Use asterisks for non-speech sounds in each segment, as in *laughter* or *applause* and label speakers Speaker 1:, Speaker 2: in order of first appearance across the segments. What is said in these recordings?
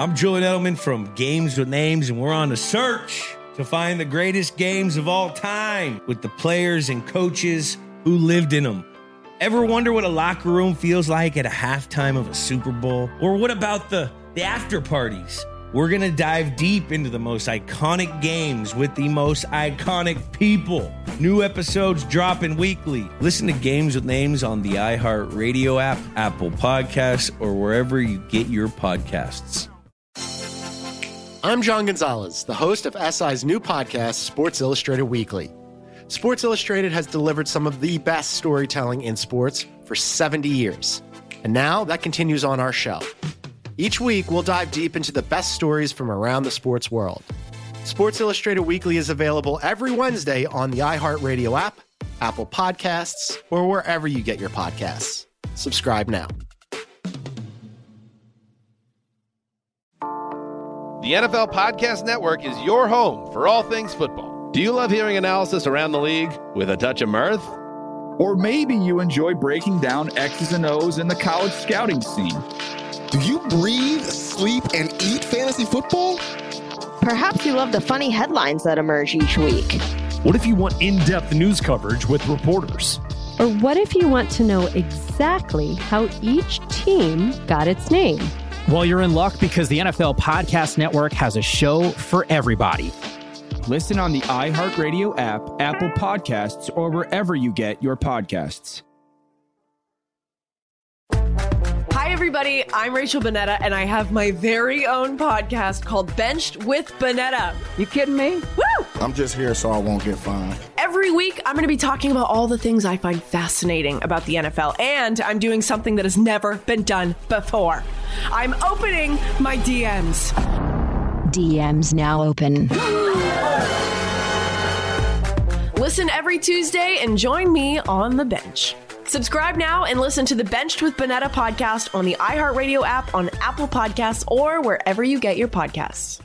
Speaker 1: I'm Julian Edelman from Games with Names, and we're on a search to find the greatest games of all time with the players and coaches who lived in them. Ever wonder what a locker room feels like at a halftime of a Super Bowl? Or what about the, the after parties? We're going to dive deep into the most iconic games with the most iconic people. New episodes dropping weekly. Listen to Games with Names on the iHeartRadio app, Apple Podcasts, or wherever you get your podcasts.
Speaker 2: I'm John Gonzalez, the host of SI's new podcast, Sports Illustrated Weekly. Sports Illustrated has delivered some of the best storytelling in sports for 70 years. And now that continues on our show. Each week, we'll dive deep into the best stories from around the sports world. Sports Illustrated Weekly is available every Wednesday on the iHeartRadio app, Apple Podcasts, or wherever you get your podcasts. Subscribe now.
Speaker 3: The NFL Podcast Network is your home for all things football. Do you love hearing analysis around the league with a touch of mirth?
Speaker 4: Or maybe you enjoy breaking down X's and O's in the college scouting scene.
Speaker 5: Do you breathe, sleep, and eat fantasy football?
Speaker 6: Perhaps you love the funny headlines that emerge each week.
Speaker 7: What if you want in depth news coverage with reporters?
Speaker 8: Or what if you want to know exactly how each team got its name?
Speaker 9: Well, you're in luck because the NFL Podcast Network has a show for everybody.
Speaker 4: Listen on the iHeartRadio app, Apple Podcasts, or wherever you get your podcasts.
Speaker 10: Everybody. I'm Rachel Bonnetta, and I have my very own podcast called Benched with Bonnetta.
Speaker 11: You kidding me?
Speaker 10: Woo!
Speaker 5: I'm just here so I won't get fined.
Speaker 10: Every week, I'm going to be talking about all the things I find fascinating about the NFL, and I'm doing something that has never been done before. I'm opening my DMs.
Speaker 6: DMs now open. *gasps*
Speaker 10: Listen every Tuesday and join me on the bench. Subscribe now and listen to the Benched with Bonnetta podcast on the iHeartRadio app, on Apple Podcasts, or wherever you get your podcasts.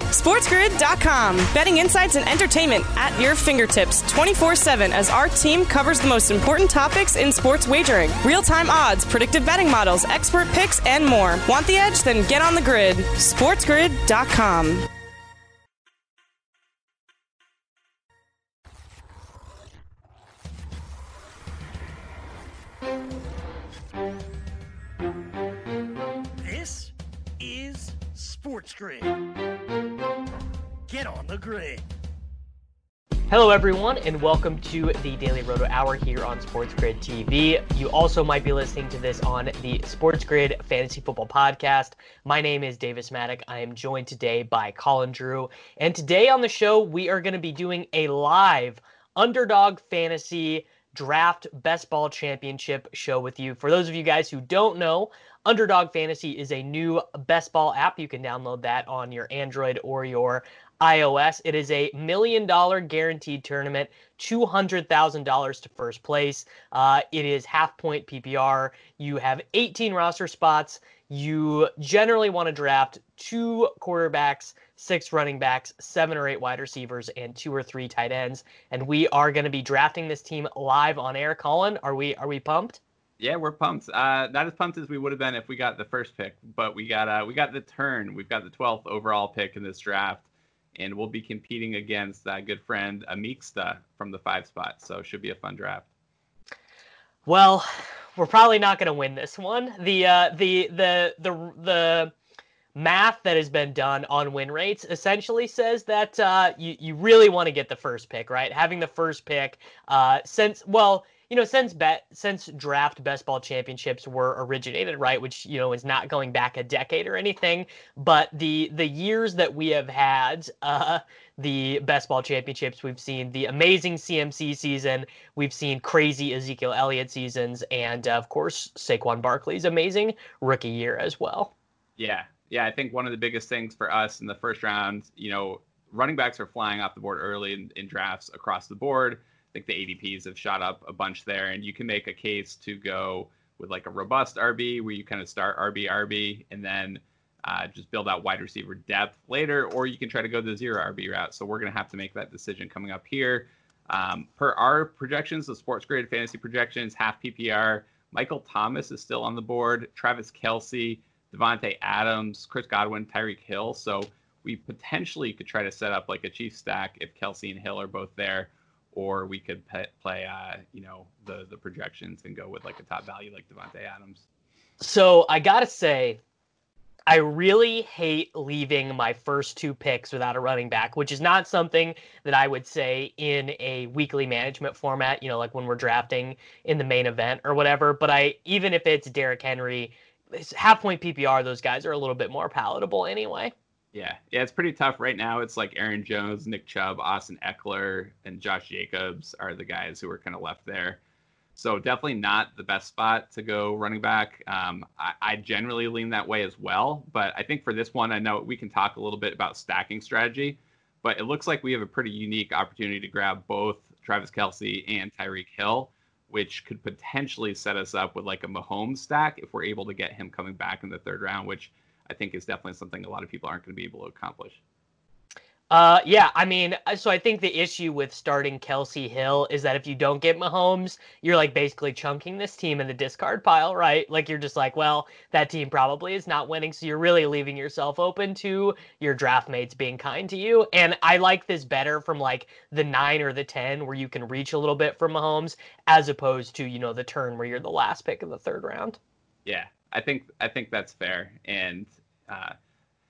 Speaker 12: SportsGrid.com. Betting insights and entertainment at your fingertips 24 7 as our team covers the most important topics in sports wagering real time odds, predictive betting models, expert picks, and more. Want the edge? Then get on the grid. SportsGrid.com.
Speaker 13: Sports Grid. Get on the grid.
Speaker 14: Hello, everyone, and welcome to the Daily Roto Hour here on Sports Grid TV. You also might be listening to this on the Sports Grid Fantasy Football Podcast. My name is Davis Mattek. I am joined today by Colin Drew. And today on the show, we are going to be doing a live underdog fantasy draft best ball championship show with you. For those of you guys who don't know, Underdog Fantasy is a new best ball app. You can download that on your Android or your iOS. It is a million dollar guaranteed tournament, $200,000 to first place. Uh, it is half point PPR. You have 18 roster spots. You generally want to draft two quarterbacks, six running backs, seven or eight wide receivers, and two or three tight ends. And we are going to be drafting this team live on air. Colin, are we are we pumped?
Speaker 15: Yeah, we're pumped. Uh, not as pumped as we would have been if we got the first pick, but we got uh, we got the turn. We've got the 12th overall pick in this draft, and we'll be competing against that good friend Amiksta from the five spot. So should be a fun draft.
Speaker 14: Well, we're probably not going to win this one. The uh, the the the the math that has been done on win rates essentially says that uh, you you really want to get the first pick, right? Having the first pick, uh, since well, you know, since bet since draft best ball championships were originated, right, which you know is not going back a decade or anything, but the the years that we have had uh, the best ball championships, we've seen the amazing CMC season, we've seen crazy Ezekiel Elliott seasons, and of course Saquon Barkley's amazing rookie year as well.
Speaker 15: Yeah, Yeah, I think one of the biggest things for us in the first round, you know, running backs are flying off the board early in, in drafts across the board. Think the ADPs have shot up a bunch there, and you can make a case to go with like a robust RB where you kind of start RB RB and then uh, just build out wide receiver depth later, or you can try to go the zero RB route. So we're going to have to make that decision coming up here. Um, per our projections, the Sports Grid fantasy projections, half PPR, Michael Thomas is still on the board, Travis Kelce, Davante Adams, Chris Godwin, Tyreek Hill. So we potentially could try to set up like a chief stack if Kelce and Hill are both there, or we could play, uh, you know, the the projections and go with like a top value like Davante Adams.
Speaker 14: So I gotta say, I really hate leaving my first two picks without a running back, which is not something that I would say in a weekly management format, you know, like when we're drafting in the main event or whatever. But I, even if it's Derrick Henry, half point PPR, those guys are a little bit more palatable anyway.
Speaker 15: Yeah, yeah, it's pretty tough right now. It's like Aaron Jones, Nick Chubb, Austin Ekeler, and Josh Jacobs are the guys who are kind of left there. So definitely not the best spot to go running back. Um, I, I, generally lean that way as well, but I think for this one, I know we can talk a little bit about stacking strategy. But it looks like we have a pretty unique opportunity to grab both Travis Kelce and Tyreek Hill, which could potentially set us up with like a Mahomes stack if we're able to get him coming back in the third round, which I think is definitely something a lot of people aren't going to be able to accomplish.
Speaker 14: Uh, yeah, I mean, uh, so I think the issue with starting Kelce Hill is that if you don't get Mahomes, you're like basically chunking this team in the discard pile, right? Like you're just like, well, that team probably is not winning, so you're really leaving yourself open to your draft mates being kind to you. And I like this better from like the nine or the ten, where you can reach a little bit from Mahomes, as opposed to you know the turn where you're the last pick of the third round.
Speaker 15: Yeah, I think I think that's fair, and. Uh,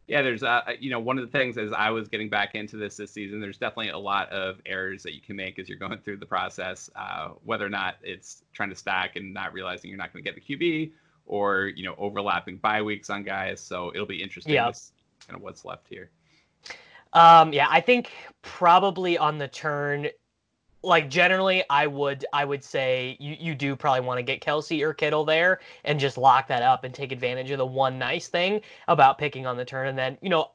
Speaker 15: yeah, there's uh, you know one of the things as I was getting back into this this season, there's definitely a lot of errors that you can make as you're going through the process. Uh, whether or not it's trying to stack and not realizing you're not going to get the QB, or you know overlapping bye weeks on guys. So it'll be interesting yeah. to see kind of what's left here.
Speaker 14: Um, yeah, I think probably on the turn like generally I would I would say you, you do probably want to get Kelce or Kittle there and just lock that up and take advantage of the one nice thing about picking on the turn. And then, you know,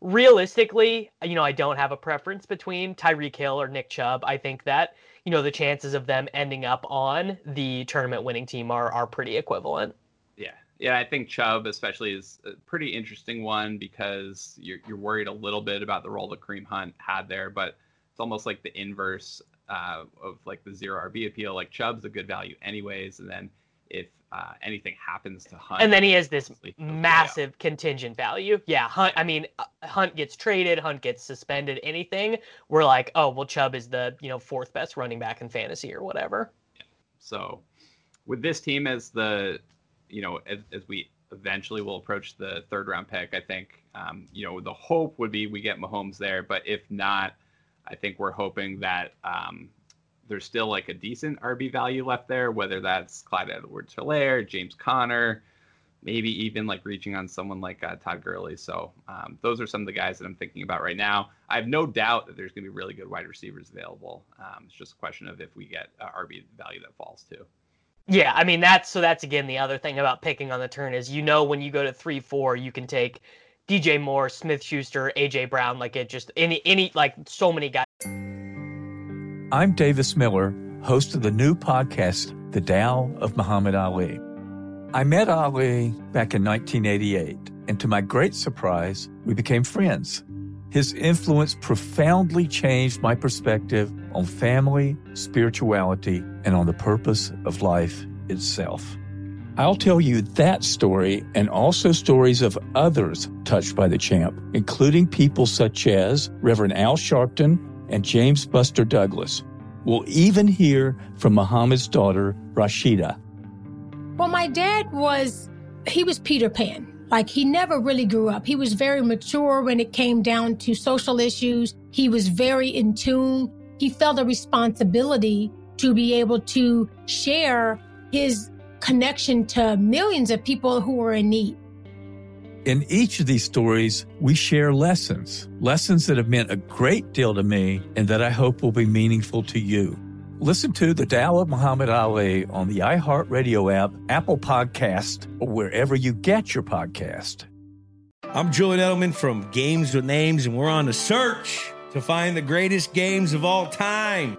Speaker 14: realistically, you know, I don't have a preference between Tyreek Hill or Nick Chubb. I think that, you know, the chances of them ending up on the tournament winning team are are pretty equivalent.
Speaker 15: Yeah. Yeah, I think Chubb especially is a pretty interesting one because you're you're worried a little bit about the role that Kareem Hunt had there, but it's almost like the inverse uh, of like the zero RB appeal. Like Chubb's a good value anyways, and then if uh, anything happens to Hunt,
Speaker 14: and then he has this massive contingent value. Yeah, Hunt. I mean, uh, Hunt gets traded, Hunt gets suspended. Anything, we're like, oh well, Chubb is the you know fourth best running back in fantasy or whatever.
Speaker 15: Yeah. So, with this team as the, you know, as, as we eventually will approach the third round pick, I think, um, you know, the hope would be we get Mahomes there, but if not I think we're hoping that um, there's still like a decent RB value left there, whether that's Clyde Edwards Helaire, James Conner, maybe even like reaching on someone like uh, Todd Gurley. So um, those are some of the guys that I'm thinking about right now. I have no doubt that there's going to be really good wide receivers available. Um, it's just a question of if we get uh, RB value that falls too.
Speaker 14: Yeah, I mean that's so that's again the other thing about picking on the turn is you know when you go to three four you can take DJ Moore, Smith Schuster, AJ Brown, like it just any any like so many guys.
Speaker 16: I'm Davis Miller, host of the new podcast, The Tao of Muhammad Ali. I met Ali back in 1988, and to my great surprise, we became friends. His influence profoundly changed my perspective on family, spirituality, and on the purpose of life itself. I'll tell you that story and also stories of others touched by the champ, including people such as Reverend Al Sharpton and James Buster Douglas. We'll even hear from Muhammad's daughter, Rashida.
Speaker 11: Well, my dad was, he was Peter Pan. Like he never really grew up. He was very mature when it came down to social issues. He was very in tune. He felt a responsibility to be able to share his connection to millions of people who are in need.
Speaker 16: In each of these stories, we share lessons, lessons that have meant a great deal to me and that I hope will be meaningful to you. Listen to The Tao of Muhammad Ali on the iHeartRadio app, Apple Podcast, or wherever you get your podcast.
Speaker 1: I'm Julian Edelman from Games with Names, and we're on a search to find the greatest games of all time.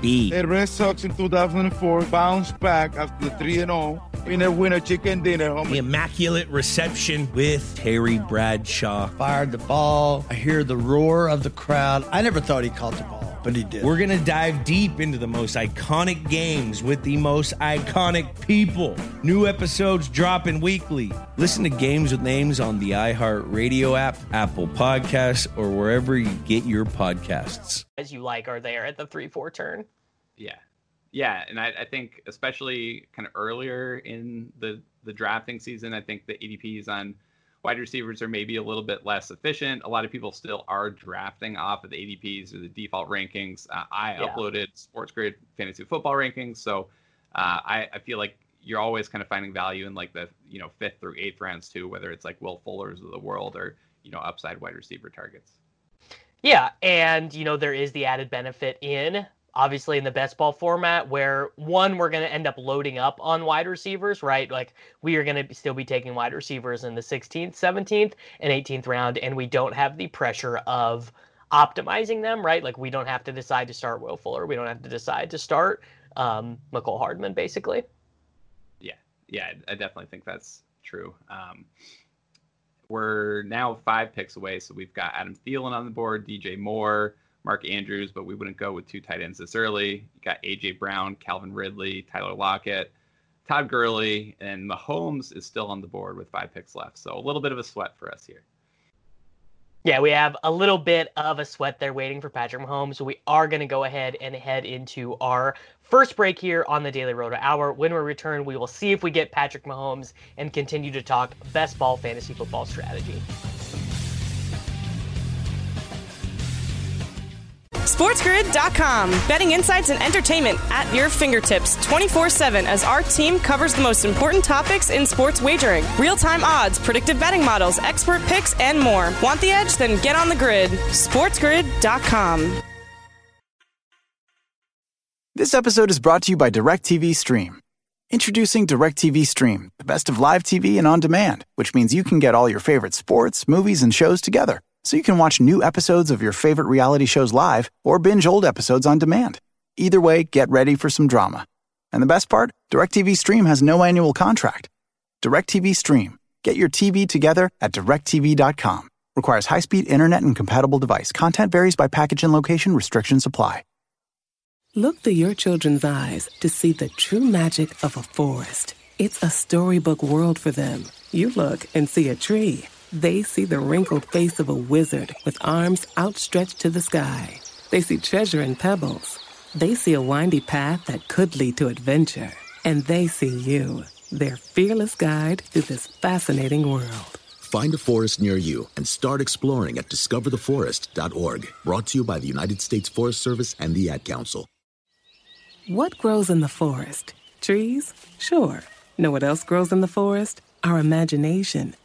Speaker 1: Papi.
Speaker 17: The Red Sox in 2004 bounced back after the 3 0. Winner, winner, chicken dinner.
Speaker 1: The Immaculate Reception with Terry Bradshaw.
Speaker 18: Fired the ball. I hear the roar of the crowd. I never thought he caught the ball, but he did.
Speaker 1: We're going to dive deep into the most iconic games with the most iconic people. New episodes dropping weekly. Listen to Games with Names on the iHeartRadio app, Apple Podcasts, or wherever you get your podcasts.
Speaker 14: As you like are there at the three four turn.
Speaker 15: Yeah, yeah, and I, I think especially kind of earlier in the the drafting season, I think the ADPs on wide receivers are maybe a little bit less efficient. A lot of people still are drafting off of the ADPs or the default rankings. Uh, I
Speaker 14: Yeah.
Speaker 15: uploaded Sports Grid fantasy football rankings, so uh, I, I feel like you're always kind of finding value in like the you know fifth through eighth rounds too, whether it's like Will Fuller's of the world or you know upside wide receiver targets.
Speaker 14: Yeah, and you know there is the added benefit in obviously in the best ball format where one we're going to end up loading up on wide receivers, right? Like we are going to still be taking wide receivers in the 16th, 17th, and 18th round and we don't have the pressure of optimizing them, right? Like we don't have to decide to start Will Fuller, we don't have to decide to start um Hardman basically.
Speaker 15: Yeah, yeah, I I definitely think that's true. Um, we're now five picks away, so we've got Adam Thielen on the board, DJ Moore, Mark Andrews, but we wouldn't go with two tight ends this early. You got AJ Brown, Calvin Ridley, Tyler Lockett, Todd Gurley, and Mahomes is still on the board with five picks left. So a little bit of a sweat for us here.
Speaker 14: Yeah, we have a little bit of a sweat there waiting for Patrick Mahomes. So we are going to go ahead and head into our first break here on the Daily Roto Hour. When we return, we will see if we get Patrick Mahomes and continue to talk best ball fantasy football strategy.
Speaker 12: SportsGrid.com. Betting insights and entertainment at your fingertips 24 7 as our team covers the most important topics in sports wagering real time odds, predictive betting models, expert picks, and more. Want the edge? Then get on the grid. SportsGrid.com.
Speaker 19: This episode is brought to you by DirecTV Stream. Introducing DirecTV Stream, the best of live TV and on demand, which means you can get all your favorite sports, movies, and shows together. So you can watch new episodes of your favorite reality shows live or binge old episodes on demand. Either way, get ready for some drama. And the best part? DirecTV Stream has no annual contract. DirecTV Stream. Get your TV together at directv.com. Requires high-speed internet and compatible device. Content varies by package and location. Restrictions apply.
Speaker 20: Look through your children's eyes to see the true magic of a forest. It's a storybook world for them. You look and see a tree. They see the wrinkled face of a wizard with arms outstretched to the sky. They see treasure in pebbles. They see a windy path that could lead to adventure. And they see you, their fearless guide through this fascinating world.
Speaker 21: Find a forest near you and start exploring at discovertheforest.org. Brought to you by the United States Forest Service and the Ad Council.
Speaker 20: What grows in the forest? Trees? Sure. Know what else grows in the forest? Our imagination,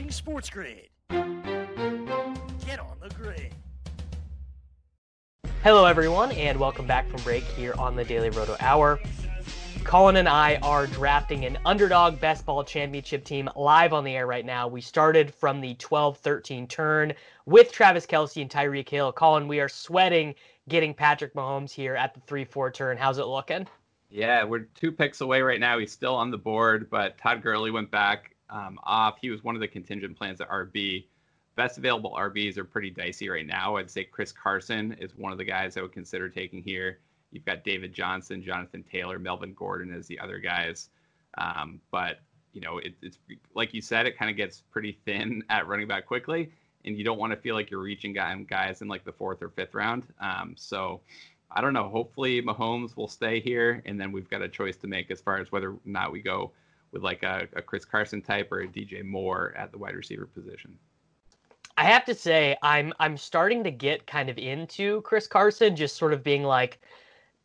Speaker 13: Watching Sports Grid. Get on the grid.
Speaker 14: Hello, everyone, and welcome back from break here on the Daily Roto Hour. Colin and I are drafting an underdog best ball championship team live on the air right now. We started from the 12 13 turn with Travis Kelce and Tyreek Hill. Colin, we are sweating getting Patrick Mahomes here at the 3 4 turn. How's it looking?
Speaker 15: Yeah, we're two picks away right now. He's still on the board, but Todd Gurley went back um, off. He was one of the contingent plans at RB. Best available RBs are pretty dicey right now. I'd say Chris Carson is one of the guys I would consider taking here. You've got David Johnson, Jonathan Taylor, Melvin Gordon as the other guys. Um, but you know, it, it's like you said, it kind of gets pretty thin *laughs* at running back quickly, and you don't want to feel like you're reaching guys in like the fourth or fifth round. Um, so I don't know. Hopefully, Mahomes will stay here, and then we've got a choice to make as far as whether or not we go with like a, a Chris Carson type or a DJ Moore at the wide receiver position.
Speaker 14: I have to say, I'm I'm starting to get kind of into Chris Carson, just sort of being like,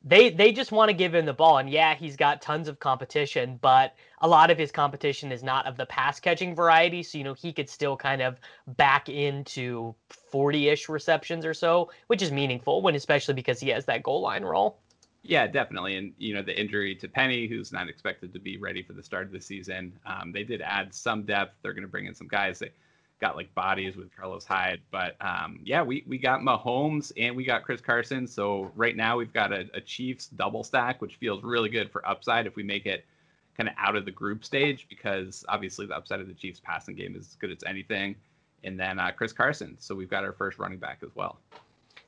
Speaker 14: they they just want to give him the ball and yeah he's got tons of competition but a lot of his competition is not of the pass catching variety so you know he could still kind of back into 40ish receptions or so which is meaningful when especially because he has that goal line role
Speaker 15: yeah definitely and you know the injury to Penny who's not expected to be ready for the start of the season um, they did add some depth they're going to bring in some guys that got like bodies with Carlos Hyde. But um, yeah, we, we got Mahomes and we got Chris Carson. So right now we've got a, a, Chiefs double stack, which feels really good for upside if we make it kind of out of the group stage, because obviously the upside of the Chiefs passing game is as good as anything. And then uh, Chris Carson. So we've got our first running back as well.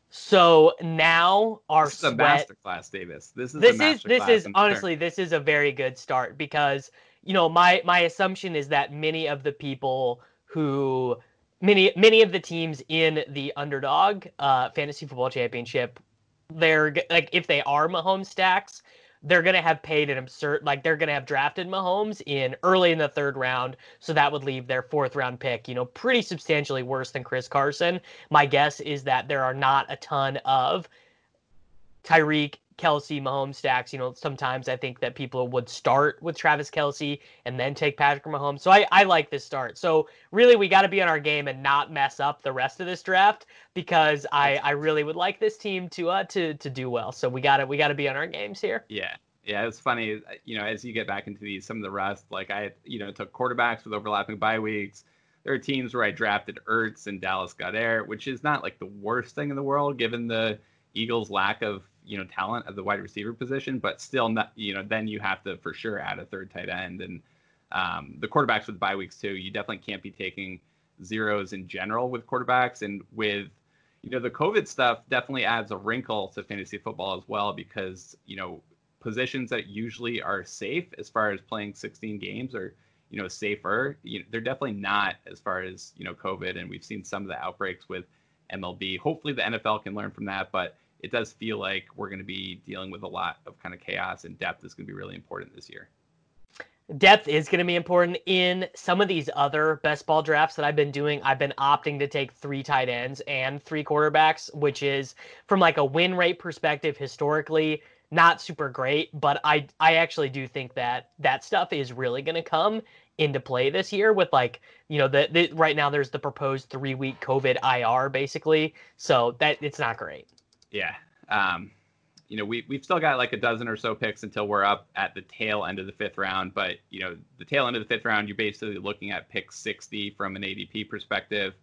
Speaker 14: So now our
Speaker 15: this is a masterclass, Davis. This is
Speaker 14: this is this is honestly this is a very good start because you know my my assumption is that many of the people who many many of the teams in the underdog uh, fantasy football championship, they're like if they are Mahomes stacks, they're gonna have paid an absurd like they're gonna have drafted Mahomes in early in the third round, so that would leave their fourth round pick, you know, pretty substantially worse than Chris Carson. My guess is that there are not a ton of Tyreek Kelce Mahomes stacks, you know, sometimes I think that people would start with Travis Kelce and then take Patrick Mahomes. So I, I like this start. So really, we got to be on our game and not mess up the rest of this draft because I, I really would like this team to uh to to do well. So we got to we got to be on our games here.
Speaker 15: Yeah. Yeah, it's funny, you know, as you get back into these, some of the rest, like I, you know, took quarterbacks with overlapping bye weeks. There are teams where I drafted Ertz and Dallas Goedert, which is not like the worst thing in the world given the Eagles' lack of you know talent at the wide receiver position, but still not you know then you have to for sure add a third tight end. And um, the quarterbacks with bye weeks too. You definitely can't be taking zeros in general with quarterbacks. And with you know the COVID stuff definitely adds a wrinkle to fantasy football as well because you know positions that usually are safe as far as playing 16 games or you know safer. You know, they're definitely not as far as you know covid. And we've seen some of the outbreaks with mlb hopefully the nfl can learn from that but it does feel like we're going to be dealing with a lot of kind of chaos and depth is going to be really important this year.
Speaker 14: Depth is going to be important in some of these other best ball drafts that I've been doing. I've been opting to take three tight ends and three quarterbacks, which is from like a win rate perspective historically not super great, but I I actually do think that that stuff is really going to come into play this year with like you know the, the right now there's the proposed three week COVID IR basically, so that it's not great.
Speaker 15: Yeah. Um, you know, we, we've still got like a dozen or so picks until we're up at the tail end of the fifth round. But, you know, the tail end of the fifth round, you're basically looking at pick 60 from an ADP perspective.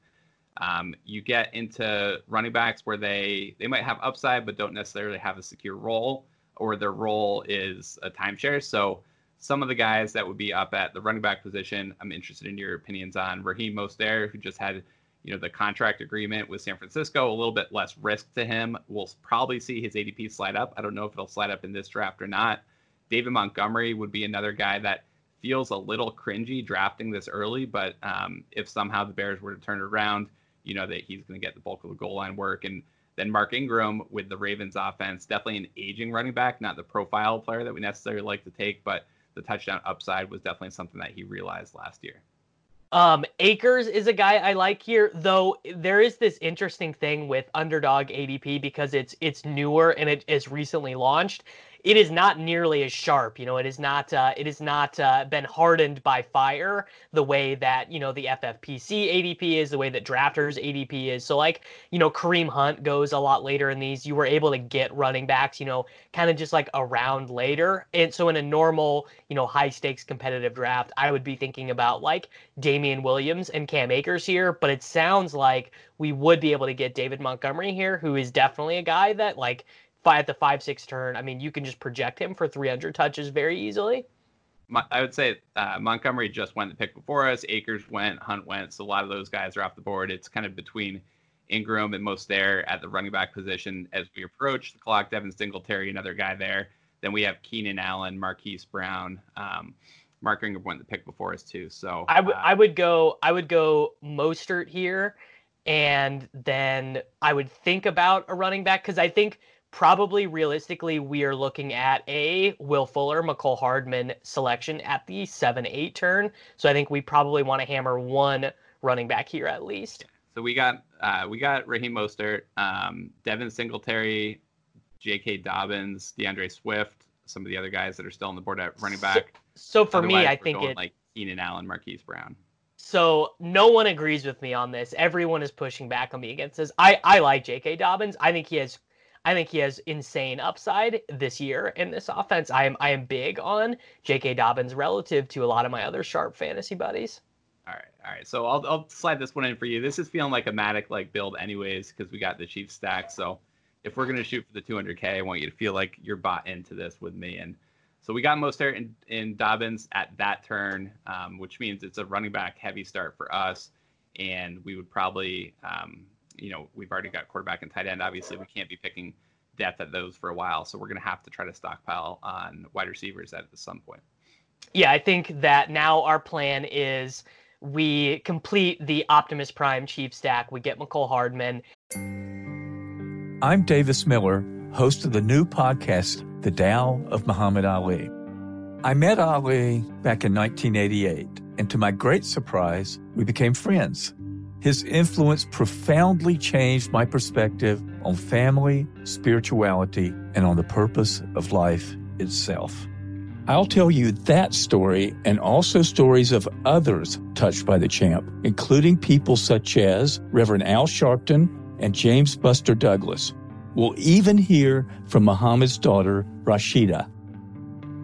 Speaker 15: Um, you get into running backs where they, they might have upside, but don't necessarily have a secure role, or their role is a timeshare. So some of the guys that would be up at the running back position, I'm interested in your opinions on Raheem Mostert, who just had you know the contract agreement with San Francisco, a little bit less risk to him. We'll probably see his ADP slide up. I don't know if it'll slide up in this draft or not. David Montgomery would be another guy that feels a little cringy drafting this early, but um, if somehow the Bears were to turn around, you know that he's going to get the bulk of the goal line work. And then Mark Ingram with the Ravens offense, definitely an aging running back, not the profile player that we necessarily like to take, but the touchdown upside was definitely something that he realized last year.
Speaker 14: Um, Akers is a guy I like here, though there is this interesting thing with underdog ADP because it's it's newer and it is recently launched it is not nearly as sharp. You know, it is not uh, it is not uh, been hardened by fire the way that you know the FFPC ADP is, the way that Drafters ADP is. So like you know Kareem Hunt goes a lot later in these. You were able to get running backs, you know, kind of just like around later. And so in a normal you know high stakes competitive draft, I would be thinking about like Damien Williams and Cam Akers here. But it sounds like we would be able to get David Montgomery here, who is definitely a guy that like at the five six turn. I mean, you can just project him for 300 touches very easily.
Speaker 15: I would say uh, Montgomery just went the pick before us. Akers went, Hunt went, so a lot of those guys are off the board. It's kind of between Ingram and Mostert at the running back position as we approach the clock. Devin Singletary, another guy there. Then we have Keenan Allen, Marquise Brown. Um, Mark Ingram went the pick before us too. So
Speaker 14: I, w- uh, I would go I would go Mostert here, and then I would think about a running back because I think probably realistically we are looking at a Will Fuller, Mecole Hardman selection at the seven eight turn. So I think we probably want to hammer one running back here at least.
Speaker 15: So we got uh, we got Raheem Mostert, um, Devin Singletary, J.K. Dobbins, DeAndre Swift, some of the other guys that are still on the board at running back.
Speaker 14: So, so for Otherwise, me, I think it
Speaker 15: like Keenan Allen, Marquise Brown.
Speaker 14: So no one agrees with me on this. Everyone is pushing back on me against this. I I like J.K. Dobbins. I think he has. I think he has insane upside this year in this offense. I am I am big on J.K. Dobbins relative to a lot of my other sharp fantasy buddies.
Speaker 15: All right, all right. So I'll I'll slide this one in for you. This is feeling like a Matic like build anyways because we got the Chiefs stack. So if we're gonna shoot for the 200k, I want you to feel like you're bought into this with me. And so we got Mostert and, and Dobbins at that turn, um, which means it's a running back heavy start for us. And we would probably, um, you know, we've already got quarterback and tight end. Obviously, we can't be picking depth at those for a while. So we're going to have to try to stockpile on wide receivers at some point.
Speaker 14: Yeah, I think that now our plan is we complete the Optimus Prime Chief stack. We get Mecole Hardman.
Speaker 16: I'm Davis Miller, host of the new podcast, The Tao of Muhammad Ali. I met Ali back in 1988, and to my great surprise, we became friends. His influence profoundly changed my perspective on family, spirituality, and on the purpose of life itself. I'll tell you that story and also stories of others touched by the champ, including people such as Reverend Al Sharpton and James Buster Douglas. We'll even hear from Muhammad's daughter, Rashida.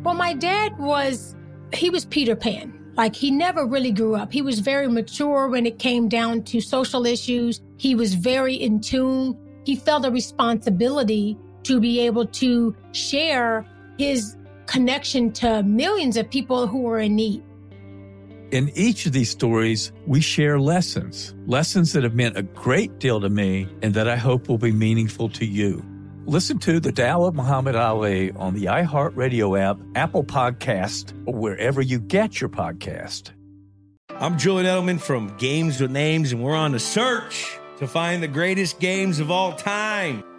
Speaker 11: Well, my dad was, he was Peter Pan. Like he never really grew up. He was very mature when it came down to social issues. He was very in tune. He felt a responsibility to be able to share his connection to millions of people who were in need.
Speaker 16: In each of these stories, we share lessons, lessons that have meant a great deal to me and that I hope will be meaningful to you. Listen to The Tao of Muhammad Ali on the iHeartRadio app, Apple Podcast, or wherever you get your podcast.
Speaker 1: I'm Julian Edelman from Games with Names, and we're on a search to find the greatest games of all time.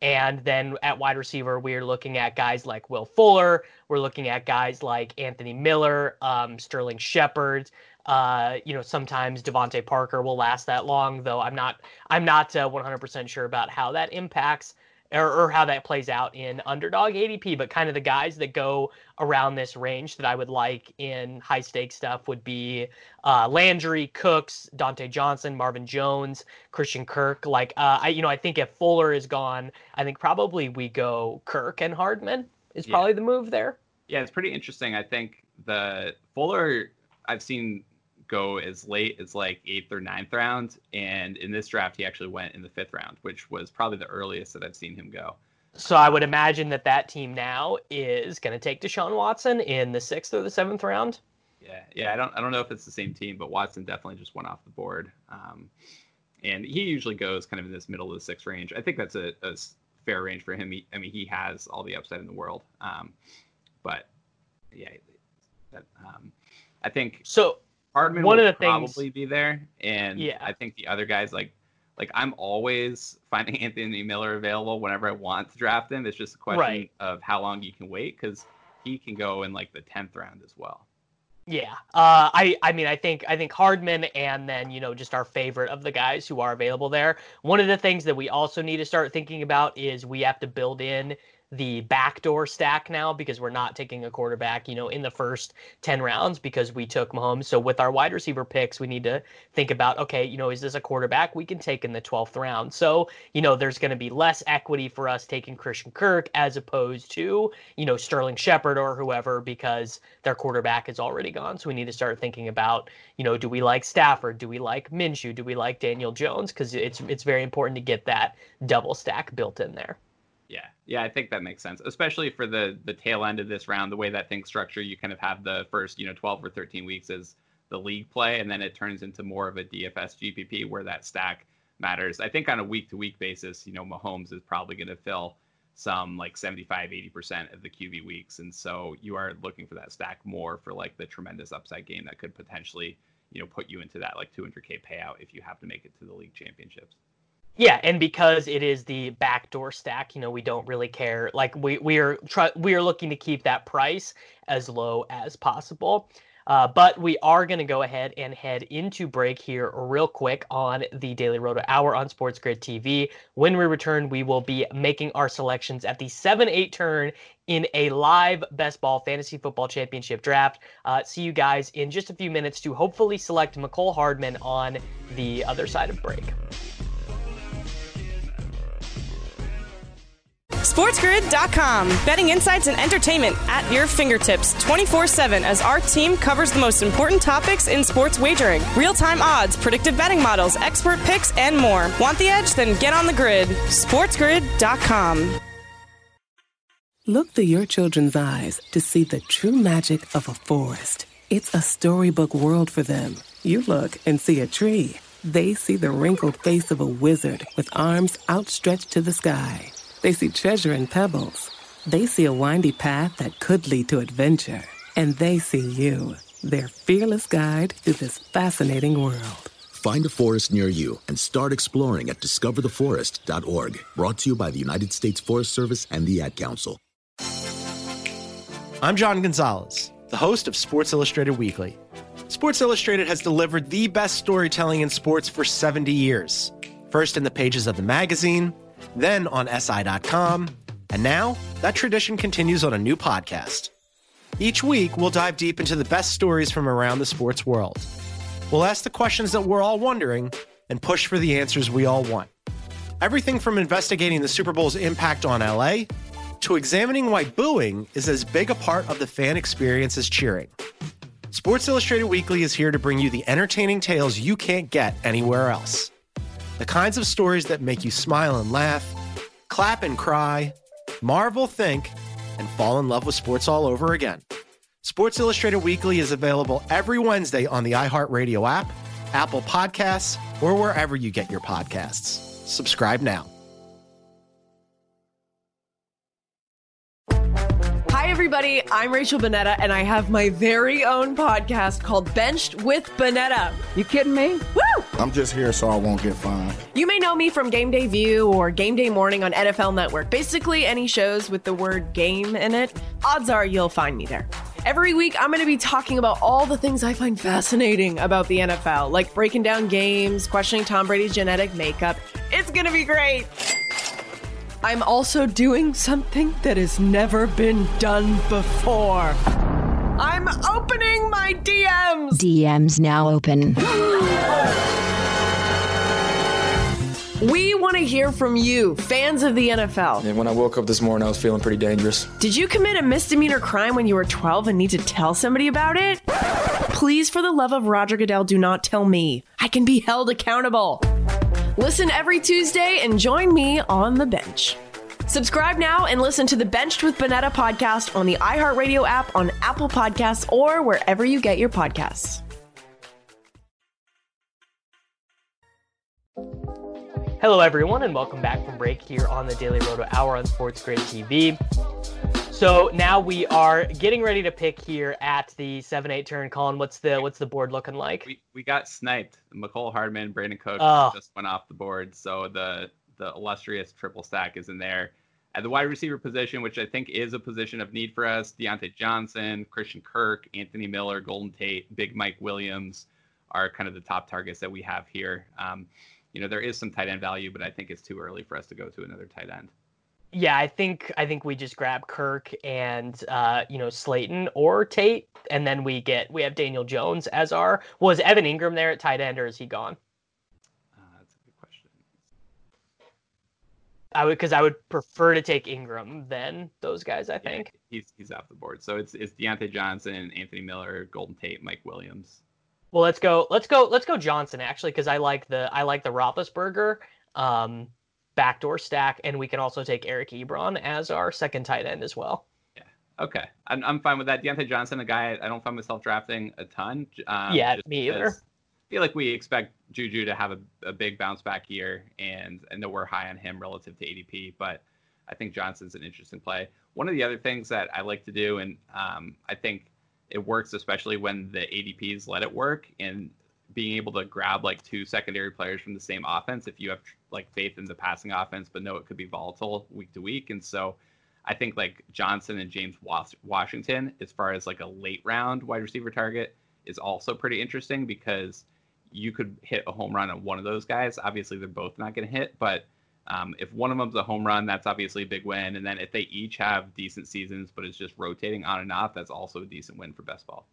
Speaker 14: And then at wide receiver, we're looking at guys like Will Fuller. We're looking at guys like Anthony Miller, um, Sterling Shepard. Uh, you know, sometimes DeVante Parker will last that long, though I'm not. I'm not uh, 100% sure about how that impacts or, or how that plays out in underdog ADP. But kind of the guys that go around this range that I would like in high stakes stuff would be uh, Landry, Cooks, Diontae Johnson, Marvin Jones, Christian Kirk. Like, uh, I you know, I think if Fuller is gone, I think probably we go Kirk and Hardman is
Speaker 15: Yeah.
Speaker 14: probably the move there.
Speaker 15: Yeah, it's pretty interesting. I think the Fuller I've seen go as late as like eighth or ninth round, and in this draft he actually went in the fifth round, which was probably the earliest that I've seen him go.
Speaker 14: So I would imagine that that team now is going to take Deshaun Watson in the sixth or the seventh round.
Speaker 15: Yeah, yeah. I don't I don't know if it's the same team, but Watson definitely just went off the board. Um, and he usually goes kind of in this middle of the sixth range. I think that's a fair range for him. He, I mean, he has all the upside in the world. Um, but yeah, that, um, I think
Speaker 14: so.
Speaker 15: Hardman
Speaker 14: one
Speaker 15: will
Speaker 14: of the things-
Speaker 15: probably be there, and
Speaker 14: Yeah.
Speaker 15: I think the other guys like like I'm always finding *laughs* Anthony Miller available whenever I want to draft him. It's just a question
Speaker 14: Right.
Speaker 15: of how long you can wait because he can go in like the tenth round as well.
Speaker 14: Yeah. Uh, I I mean I think I think Hardman and then you know just our favorite of the guys who are available there. One of the things that we also need to start thinking about is we have to build in the backdoor stack now because we're not taking a quarterback, you know, in the first 10 rounds because we took Mahomes. So with our wide receiver picks, we need to think about, okay, you know, is this a quarterback we can take in the 12th round? So, you know, there's going to be less equity for us taking Christian Kirk as opposed to, you know, Sterling Shepard or whoever because their quarterback is already gone. So we need to start thinking about, you know, do we like Stafford? Do we like Minshew? Do we like Daniel Jones? Because it's it's very important to get that double stack built in there.
Speaker 15: Yeah, yeah, I think that makes sense, especially for the the tail end of this round. The way that things structure, you kind of have the first, you know, 12 or 13 weeks as the league play, and then it turns into more of a DFS GPP where that stack matters. I think on a week to week basis, you know, Mahomes is probably going to fill some like 75, 80% of the QB weeks, and so you are looking for that stack more for like the tremendous upside game that could potentially, you know, put you into that like 200k payout if you have to make it to the league championships.
Speaker 14: Yeah, and because it is the backdoor stack, you know, we don't really care. Like we we are try, we are looking to keep that price as low as possible. Uh, but we are going to go ahead and head into break here real quick on the Daily Roto Hour on Sports Grid TV. When we return, we will be making our selections at the 7 8 turn in a live Best Ball Fantasy Football Championship draft. Uh, see you guys in just a few minutes to hopefully select Mecole Hardman on the other side of break.
Speaker 12: SportsGrid.com. Betting insights and entertainment at your fingertips 24 7 as our team covers the most important topics in sports wagering real time odds, predictive betting models, expert picks, and more. Want the edge? Then get on the grid. SportsGrid.com.
Speaker 20: Look through your children's eyes to see the true magic of a forest. It's a storybook world for them. You look and see a tree. They see the wrinkled face of a wizard with arms outstretched to the sky. They see treasure in pebbles. They see a windy path that could lead to adventure. And they see you, their fearless guide through this fascinating world.
Speaker 21: Find a forest near you and start exploring at discovertheforest.org. Brought to you by the United States Forest Service and the Ad Council.
Speaker 22: I'm John Gonzalez, the host of Sports Illustrated Weekly. Sports Illustrated has delivered the best storytelling in sports for 70 years. First in the pages of the magazine, then on SI.com, and now that tradition continues on a new podcast. Each week, we'll dive deep into the best stories from around the sports world. We'll ask the questions that we're all wondering and push for the answers we all want. Everything from investigating the Super Bowl's impact on LA to examining why booing is as big a part of the fan experience as cheering. Sports Illustrated Weekly is here to bring you the entertaining tales you can't get anywhere else. The kinds of stories that make you smile and laugh, clap and cry, marvel, think, and fall in love with sports all over again. Sports Illustrated Weekly is available every Wednesday on the iHeartRadio app, Apple Podcasts, or wherever you get your podcasts. Subscribe now.
Speaker 10: Everybody. I'm Rachel Bonnetta, and I have my very own podcast called Benched with Bonnetta. You kidding me? Woo!
Speaker 5: I'm just here so I won't get fined.
Speaker 10: You may know me from Game Day View or Game Day Morning on NFL Network. Basically, any shows with the word game in it, odds are you'll find me there. Every week, I'm going to be talking about all the things I find fascinating about the NFL, like breaking down games, questioning Tom Brady's genetic makeup. It's going to be great. I'm also doing something that has never been done before. I'm opening my DMs.
Speaker 23: DMs now open. *gasps*
Speaker 10: We want to hear from you, fans of the NFL.
Speaker 24: And when I woke up this morning, I was feeling pretty dangerous.
Speaker 10: Did you commit a misdemeanor crime when you were 12 and need to tell somebody about it? Please, for the love of Roger Goodell, do not tell me. I can be held accountable. Listen every Tuesday and join me on the bench. Subscribe now and listen to the Benched with Bonnetta podcast on the iHeartRadio app, on Apple Podcasts, or wherever you get your podcasts.
Speaker 14: Hello, everyone, and welcome back from break here on the Daily Roto Hour on Sports Grid TV. So now we are getting ready to pick here at the seven eight turn. Colin, what's the what's the board looking like?
Speaker 15: We, we got sniped. Mecole Hardman, Brandin Cooks
Speaker 14: Oh.
Speaker 15: just went off the board. So the the illustrious triple stack is in there. At the wide receiver position, which I think is a position of need for us, Diontae Johnson, Christian Kirk, Anthony Miller, Golden Tate, Big Mike Williams are kind of the top targets that we have here. Um, you know, there is some tight end value, but I think it's too early for us to go to another tight end.
Speaker 14: Yeah, I think I think we just grab Kirk and uh, you know Slayton or Tate, and then we get we have Daniel Jones as our was Evan Engram there at tight end or is he gone? Uh, that's a good question. I would because I would prefer to take Engram than those guys. I think.
Speaker 15: He's he's off the board. So it's it's Diontae Johnson, Anthony Miller, Golden Tate, Mike Williams.
Speaker 14: Well, let's go. Let's go. Let's go Johnson actually because I like the I like the Roethlisberger um, backdoor stack, and we can also take Eric Ebron as our second tight end as well. Yeah.
Speaker 15: Okay, I'm, I'm fine with that. Diontae Johnson, a guy I don't find myself drafting a ton. Um,
Speaker 14: Yeah, me either.
Speaker 15: I feel like we expect Juju to have a, a big bounce back year, and I know we're high on him relative to ADP, but I think Johnson's an interesting play. One of the other things that I like to do, and um, I think it works especially when the ADPs let it work, and being able to grab like two secondary players from the same offense if you have like faith in the passing offense, but know it could be volatile week to week, and so. I think like Johnson and James Was- Washington, as far as like a late round wide receiver target, is also pretty interesting because you could hit a home run on one of those guys. Obviously, they're both not going to hit, but um, if one of them's a home run, that's obviously a big win. And then if they each have decent seasons, but it's just rotating on and off, that's also a decent win for best ball.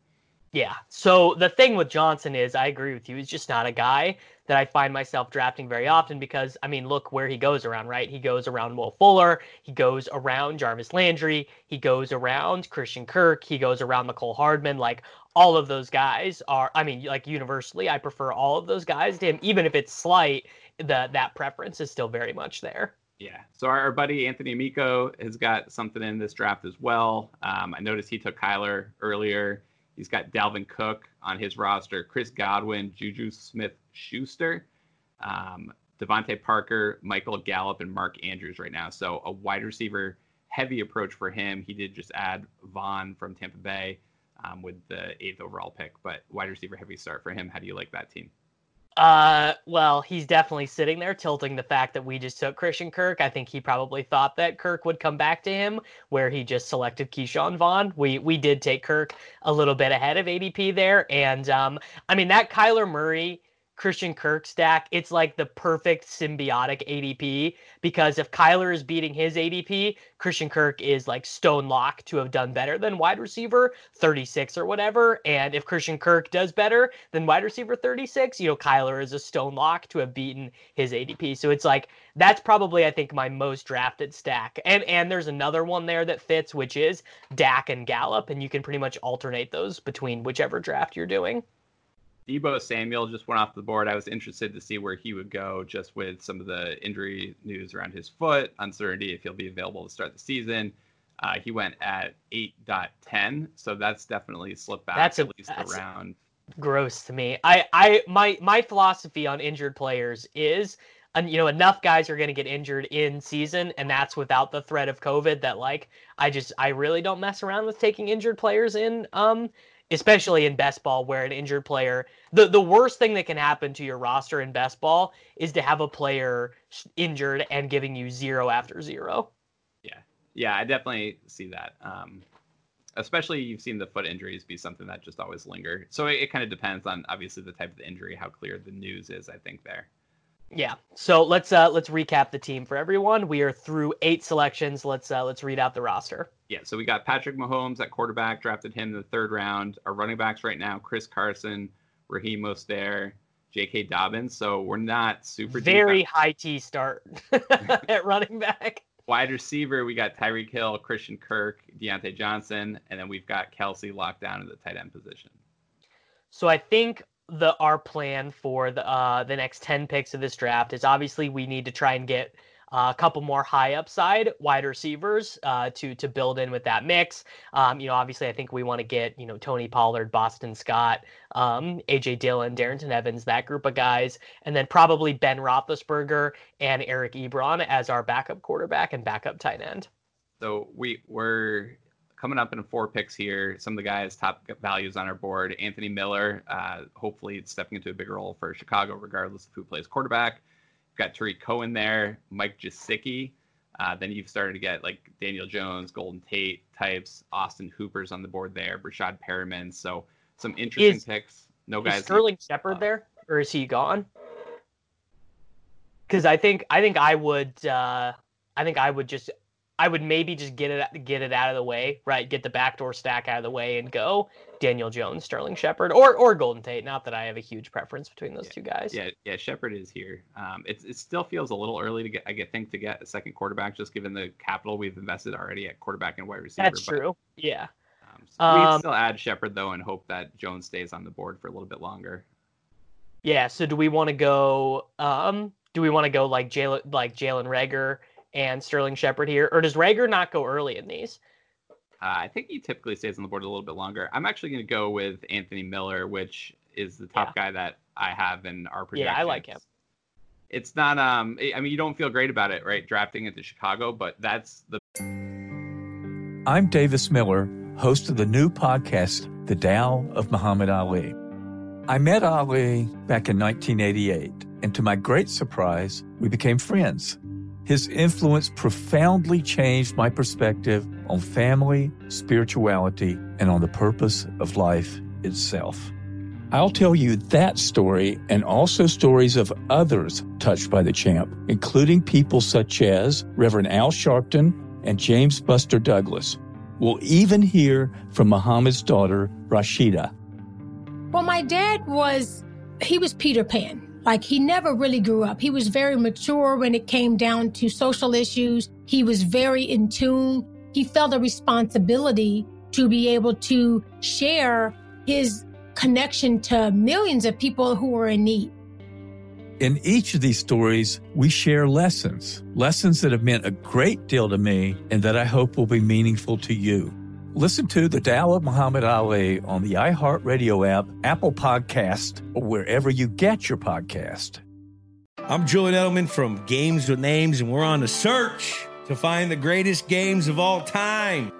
Speaker 14: Yeah. So the thing with Johnson is, I agree with you. He's just not a guy that I find myself drafting very often because, I mean, look where he goes around, right? He goes around Will Fuller. He goes around Jarvis Landry. He goes around Christian Kirk. He goes around Mecole Hardman. Like, all of those guys are, I mean, like, universally, I prefer all of those guys to him. Even if it's slight, the, that preference is still very much there.
Speaker 15: Yeah. So our, our buddy Anthony Amico has got something in this draft as well. Um, I noticed he took Kyler earlier. He's got Dalvin Cook on his roster, Chris Godwin, Juju Smith Schuster, um, DeVante Parker, Michael Gallup, and Mark Andrews right now. So a wide receiver heavy approach for him. He did just add Vaughn from Tampa Bay um, with the eighth overall pick, but wide receiver heavy start for him. How do you like that team?
Speaker 14: Uh, well, he's definitely sitting there tilting the fact that we just took Christian Kirk. I think he probably thought that Kirk would come back to him, where he just selected Ke'Shawn Vaughn. We we did take Kirk a little bit ahead of ADP there, and um, I mean that Kyler Murray. Christian Kirk stack, it's like the perfect symbiotic ADP because if Kyler is beating his ADP, Christian Kirk is like stone lock to have done better than wide receiver 36 or whatever. And if Christian Kirk does better than wide receiver 36, you know, Kyler is a stone lock to have beaten his ADP. So it's like that's probably I think my most drafted stack. And and there's another one there that fits, which is Dak and Gallup, and you can pretty much alternate those between whichever draft you're doing.
Speaker 15: Deebo Samuel just went off the board. I was interested to see where he would go just with some of the injury news around his foot, uncertainty if he'll be available to start the season. Uh, he went at 8.10, so that's definitely slipped back
Speaker 14: That's a-
Speaker 15: at least around.
Speaker 14: gross to me. I I my my philosophy on injured players is and you know enough guys are going to get injured in season and that's without the threat of covid that like I just I really don't mess around with taking injured players in um especially in best ball where an injured player the the worst thing that can happen to your roster in best ball is to have a player injured and giving you 0 after 0.
Speaker 15: Yeah, yeah, I definitely see that. Um, especially you've seen the foot injuries be something that just always linger. So it, it kind of depends on obviously the type of the injury, how clear the news is. I think there.
Speaker 14: Yeah. So let's uh let's recap the team for everyone. We are through 8 selections. Let's uh let's read out the roster.
Speaker 15: Yeah, so we got Patrick Mahomes at quarterback, drafted him in the third round. Our running backs right now: Chris Carson, Raheem Mostert, J.K. Dobbins. So we're not super
Speaker 14: Very
Speaker 15: at-
Speaker 14: high T start *laughs* at running back.
Speaker 15: Wide receiver, we got Tyreek Hill, Christian Kirk, Diontae Johnson, and then we've got Kelce locked down in the tight end position.
Speaker 14: So I think the our plan for the uh, the next ten picks of this draft is obviously we need to try and get a couple more high upside wide receivers uh, to to build in with that mix. Um, you know, obviously I think we want to get you know Tony Pollard, Boston Scott, um, AJ Dillon, Darrynton Evans, that group of guys, and then probably Ben Roethlisberger and Eric Ebron as our backup quarterback and backup tight end.
Speaker 15: So we we're coming up in four picks here. Some of the guys top values on our board. Anthony Miller, uh, hopefully stepping into a bigger role for Chicago, regardless of who plays quarterback. Got Tarik Cohen there, Mike Gesicki. Uh, then you've started to get like Daniel Jones, Golden Tate types, Austin Hooper's on the board there, Breshad Perriman. So some interesting
Speaker 14: Is-
Speaker 15: picks. No
Speaker 14: Is
Speaker 15: guys.
Speaker 14: Sterling Shepard there, or is he gone? Because I think I think I would uh, I think I would just I would maybe just get it get it out of the way, right? Get the backdoor stack out of the way and go Daniel Jones, Sterling Shepard, or or Golden Tate. Not that I have a huge preference between those two guys.
Speaker 15: Yeah, yeah, Shepard is here. Um, it, it still feels a little early to get, I get, think, to get a second quarterback, just given the capital we've invested already at quarterback and wide receiver.
Speaker 14: That's
Speaker 15: but,
Speaker 14: true. Yeah.
Speaker 15: we
Speaker 14: Um,
Speaker 15: still add Shepard though, and hope that Jones stays on the board for a little bit longer.
Speaker 14: Yeah. So do we want to go? Um, do we want to go like Jalen like Jalen Reagor and Sterling Shepard here, or does Reagor not go early in these?
Speaker 15: Uh, I think he typically stays on the board a little bit longer. I'm actually going to go with Anthony Miller, which is the top guy that I have in our projections.
Speaker 14: Yeah, I like him.
Speaker 15: It's not. Um, I mean, you don't feel great about it, right? Drafting into Chicago, but that's the
Speaker 16: I'm Davis Miller, host of the new podcast, The Tao of Muhammad Ali. I met Ali back in 1988, and to my great surprise, we became friends. His influence profoundly changed my perspective on family, spirituality, and on the purpose of life itself. I'll tell you that story and also stories of others touched by the champ, including people such as Reverend Al Sharpton and James Buster Douglas. We'll even hear from Muhammad's daughter, Rashida.
Speaker 11: Well, my dad was, he was Peter Pan. Like he never really grew up. He was very mature when it came down to social issues. He was very in tune. He felt a responsibility to be able to share his connection to millions of people who were in need.
Speaker 16: In each of these stories, we share lessons, lessons that have meant a great deal to me and that I hope will be meaningful to you. Listen to The Tao of Muhammad Ali on the iHeartRadio app, Apple Podcast, or wherever you get your podcast.
Speaker 1: I'm Julian Edelman from Games with Names, and we're on a search to find the greatest games of all time.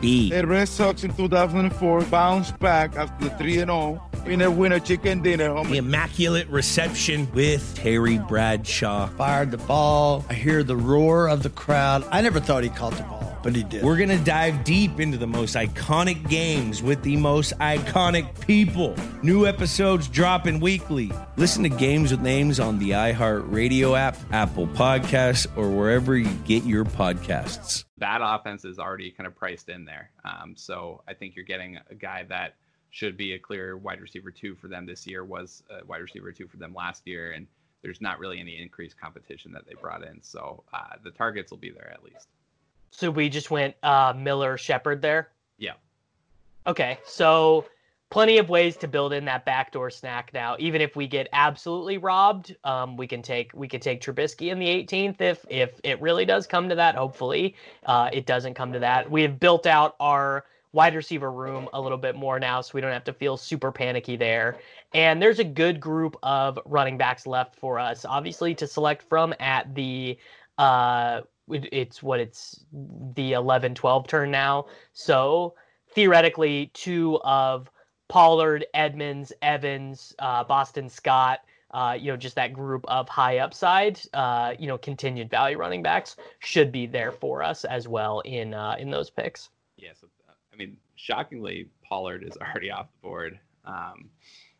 Speaker 1: Papi.
Speaker 17: The Red Sox in 2004 bounced back after the 3 and 0. Winner, winner, chicken dinner. homie.
Speaker 1: The Immaculate Reception with Terry Bradshaw.
Speaker 18: Fired the ball. I hear the roar of the crowd. I never thought he caught the ball, but he did.
Speaker 1: We're going to dive deep into the most iconic games with the most iconic people. New episodes dropping weekly. Listen to Games with Names on the iHeartRadio app, Apple Podcasts, or wherever you get your podcasts.
Speaker 15: that offense is already kind of priced in there. Um, so I think you're getting a guy that should be a clear wide receiver two for them this year, was a wide receiver two for them last year, and there's not really any increased competition that they brought in. So uh, the targets will be there at least.
Speaker 14: So we just went uh, Miller Shepard there.
Speaker 15: Yeah.
Speaker 14: Okay, so plenty of ways to build in that backdoor snack now. Even if we get absolutely robbed, um, we can take we can take Trubisky in the 18th if if it really does come to that. Hopefully, uh, it doesn't come to that. We have built out our wide receiver room a little bit more now, so we don't have to feel super panicky there. And there's a good group of running backs left for us, obviously, to select from at the uh it's what it's the 11 12 turn now so theoretically two of pollard edmonds evans uh, boston scott uh, you know just that group of high upside uh, you know continued value running backs should be there for us as well in uh, in those picks
Speaker 15: Yeah. So I mean, shockingly, Pollard is *laughs* already off the board. Um,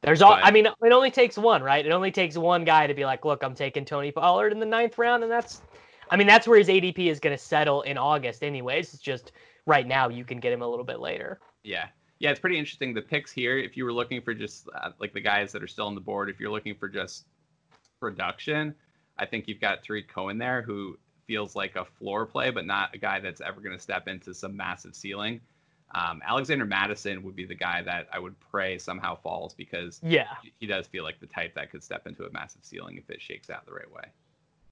Speaker 14: there's all
Speaker 15: but-
Speaker 14: i mean it only takes one right it only takes one guy to be like look i'm taking tony pollard in the ninth round and that's i mean that's where his adp is going to settle in august anyways it's just right now you can get him a little bit later
Speaker 15: Yeah. Yeah, it's pretty interesting. The picks here, if you were looking for just uh, like the guys that are still on the board, if you're looking for just production, I think you've got Tarik Cohen there, who feels like a floor play, but not a guy that's ever going to step into some massive ceiling. Um, Alexander Mattison would be the guy that I would pray somehow falls because
Speaker 14: yeah,
Speaker 15: he does feel like the type that could step into a massive ceiling if it shakes out the right way.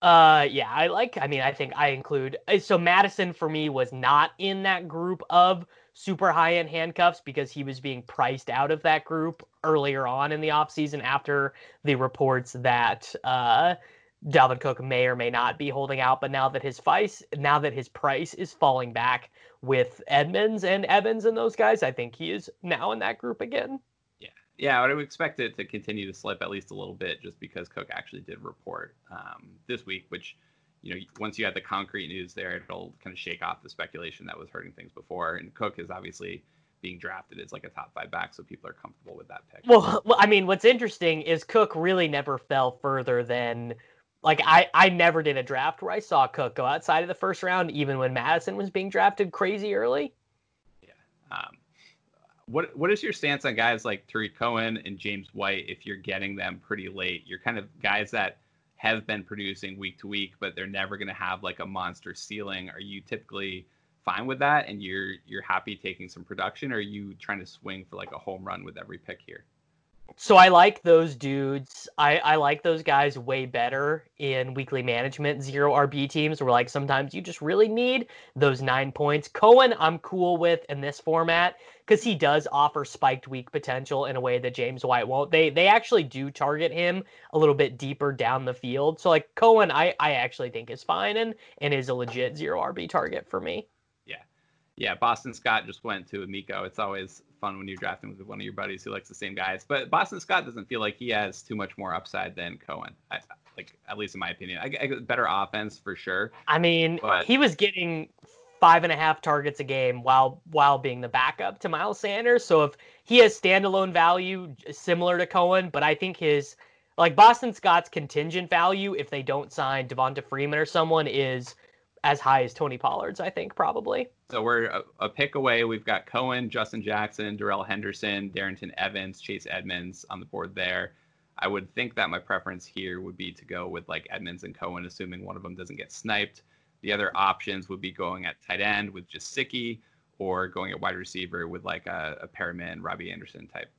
Speaker 14: Uh, yeah, I like. I mean, I think I include. uh, So Mattison for me was not in that group of super high end handcuffs because he was being priced out of that group earlier on in the offseason after the reports that uh, Dalvin Cook may or may not be holding out. But now that his price, now that his price is falling back with Edmonds and Evans and those guys, I think he is now in that group again.
Speaker 15: Yeah, I would expect it to continue to slip at least a little bit, just because Cook actually did report um, this week, which you know once you had the concrete news there, it'll kind of shake off the speculation that was hurting things before. And Cook is obviously being drafted as like a top five back, so people are comfortable with that pick.
Speaker 14: Well, well, I mean, what's interesting is Cook really never fell further than like I I never did a draft where I saw Cook go outside of the first round, even when Mattison was being drafted crazy early.
Speaker 15: Yeah, um, what what is your stance on guys like Tarik Cohen and James White if you're getting them pretty late? You're kind of guys that have been producing week to week, but they're never going to have like a monster ceiling. Are you typically fine with that, and you're you're happy taking some production, or are you trying to swing for like a home run with every pick here?
Speaker 14: So I like those dudes. I, I like those guys way better in weekly management zero RB teams where like sometimes you just really need those nine points. Cohen, I'm cool with in this format because he does offer spiked week potential in a way that James White won't. They they actually do target him a little bit deeper down the field. So like Cohen, I, I actually think is fine and and is a legit zero RB target for me.
Speaker 15: Yeah, Yeah. Boston Scott just went to Amico. It's always fun when you're drafting with one of your buddies who likes the same guys. But Boston Scott doesn't feel like he has too much more upside than Cohen. I, like at least in my opinion, I, I better offense for sure.
Speaker 14: I mean,
Speaker 15: But-
Speaker 14: he was getting five and a half targets a game while while being the backup to Miles Sanders. So if he has standalone value similar to Cohen, but I think his like Boston Scott's contingent value if they don't sign Devonta Freeman or someone is as high as Tony Pollard's. I think probably.
Speaker 15: So we're a, a pick away. We've got Cohen, Justin Jackson, Darrell Henderson, Darrynton Evans, Chase Edmonds on the board there. I would think that my preference here would be to go with like Edmonds and Cohen, assuming one of them doesn't get sniped. The other options would be going at tight end with Gesicki or going at wide receiver with like a, a Perriman, Robbie Anderson type.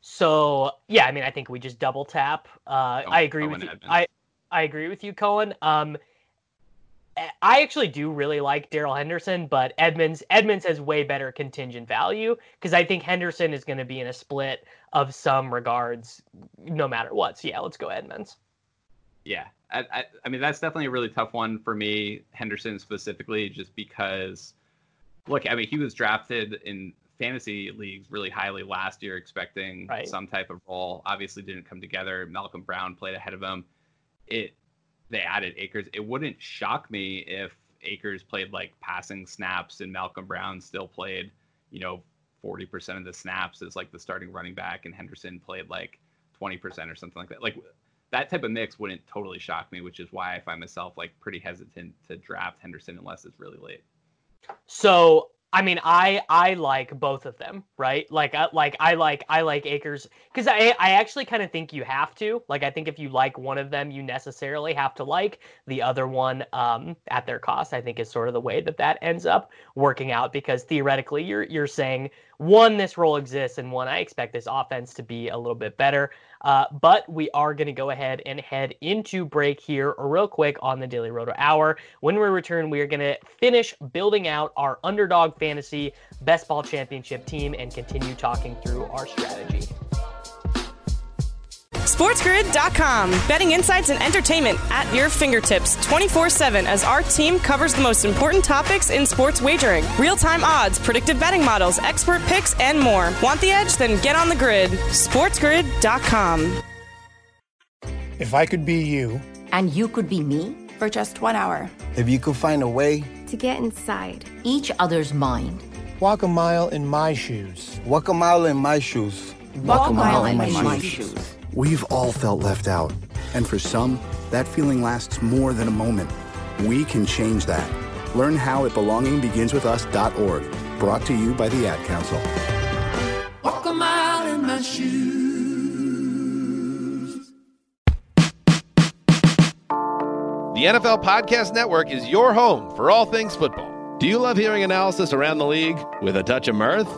Speaker 14: So yeah, I mean, I think we just double tap. Uh, I agree
Speaker 15: Cohen
Speaker 14: with you.
Speaker 15: Edmonds.
Speaker 14: I I agree with you, Cohen. Um, I actually do really like Darrell Henderson, but Edmonds Edmonds has way better contingent value because I think Henderson is going to be in a split of some regards, no matter what. So yeah, let's go Edmonds.
Speaker 15: Yeah, I, I, I mean that's definitely a really tough one for me, Henderson specifically, just because. Look, I mean he was drafted in fantasy leagues really highly last year, expecting
Speaker 14: Right.
Speaker 15: some type of role. Obviously, didn't come together. Malcolm Brown played ahead of him. It they added Akers. It wouldn't shock me if Akers played like passing snaps and Malcolm Brown still played, you know, 40% of the snaps as like the starting running back and Henderson played like 20% or something like that. Like that type of mix wouldn't totally shock me, which is why I find myself like pretty hesitant to draft Henderson unless it's really late.
Speaker 14: So I mean, I I like both of them, right? Like like I like I like Akers because I I actually kind of think you have to. Like I think if you like one of them, you necessarily have to like the other one um, at their cost. I think is sort of the way that that ends up working out because theoretically you're you're saying one this role exists and one I expect this offense to be a little bit better. Uh, but we are going to go ahead and head into break here real quick on the Daily Roto Hour. When we return, we are going to finish building out our underdog fantasy best ball championship team and continue talking through our strategy.
Speaker 12: SportsGrid.com. Betting insights and entertainment at your fingertips 24 7 as our team covers the most important topics in sports wagering real time odds, predictive betting models, expert picks, and more. Want the edge? Then get on the grid. SportsGrid.com.
Speaker 23: If I could be you,
Speaker 25: And you could be me for just one hour.
Speaker 23: if you could find a way
Speaker 25: To get inside each other's mind.
Speaker 23: walk a mile in my shoes. Walk a mile in my shoes.
Speaker 25: Walk a mile in my shoes.
Speaker 26: We've all felt left out. And for some, that feeling lasts more than a moment. We can change that. Learn how at belongingbeginswithus.org. Brought to you by the Ad Council.
Speaker 27: Walk a mile in my shoes.
Speaker 28: The
Speaker 3: The NFL Podcast Network is your home for all things football. Do you love hearing analysis around the league with a touch of mirth?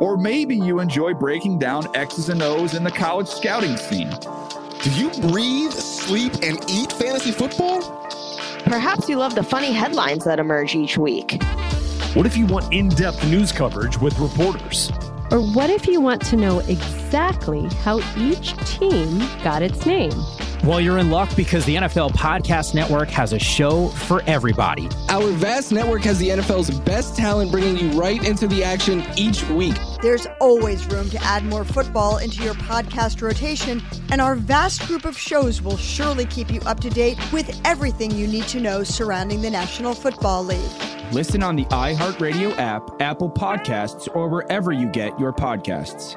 Speaker 29: Or maybe you enjoy breaking down X's and O's in the college scouting scene.
Speaker 5: Do you breathe, sleep, and eat fantasy football?
Speaker 6: Perhaps you love the funny headlines that emerge each week.
Speaker 30: What if you want in depth news coverage with reporters?
Speaker 28: Or what if you want to know exactly how each team got its name?
Speaker 31: Well, you're in luck because the NFL Podcast Network has a show for everybody.
Speaker 32: Our vast network has the NFL's best talent bringing you right into the action each week.
Speaker 33: There's always room to add more football into your podcast rotation, and our vast group of shows will surely keep you up to date with everything you need to know surrounding the National Football League.
Speaker 34: Listen on the iHeartRadio app, Apple Podcasts, or wherever you get your podcasts.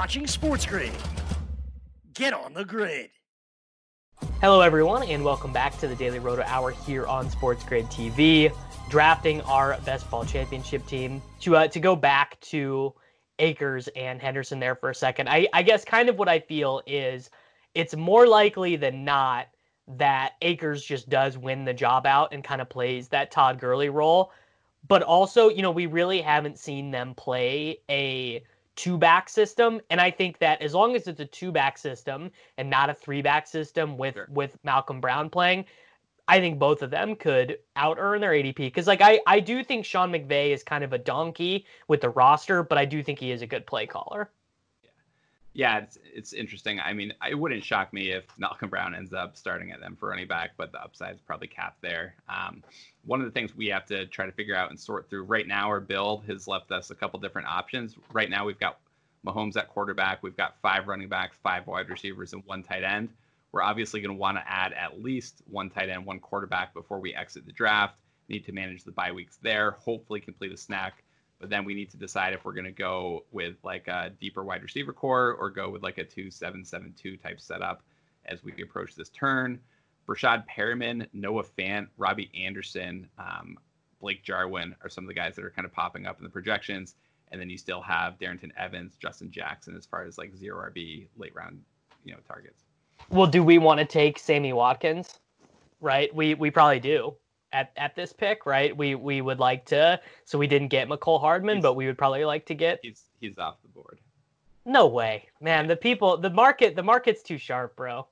Speaker 35: Watching Sports Grid. Get on the grid.
Speaker 14: Hello, everyone, and welcome back to the Daily Roto Hour here on Sports Grid TV. Drafting our best ball championship team. To uh, to go back to Akers and Henderson there for a second, I, I guess kind of what I feel is it's more likely than not that Akers just does win the job out and kind of plays that Todd Gurley role. But also, you know, we really haven't seen them play a two back system and i think that as long as it's a two back system and not a three back system with sure. with malcolm brown playing i think both of them could out earn their adp because like i i do think sean mcvay is kind of a donkey with the roster but i do think he is a good play caller
Speaker 15: yeah, it's it's interesting. I mean, it wouldn't shock me if Malcolm Brown ends up starting at them for running back, but the upside is probably capped there. Um, one of the things we have to try to figure out and sort through right now, our build has left us a couple different options. Right now, we've got Mahomes at quarterback, we've got five running backs, five wide receivers, and one tight end. We're obviously going to want to add at least one tight end, one quarterback before we exit the draft. Need to manage the bye weeks there. Hopefully, complete a snack but then we need to decide if we're going to go with like a deeper wide receiver core or go with like a 2772 type setup as we approach this turn. Breshad Perriman, Noah Fant, Robbie Anderson, um, Blake Jarwin are some of the guys that are kind of popping up in the projections. And then you still have Darrynton Evans, Justin Jackson as far as like zero RB late round, you know, targets.
Speaker 14: Well, do we want to take Sammy Watkins? Right? We we probably do at, at this pick, right? We we would like to. So we didn't get Mecole Hardman, he's, but we would probably like to get.
Speaker 15: He's he's off the board.
Speaker 14: No way, man. The people, the market, the market's too sharp, bro.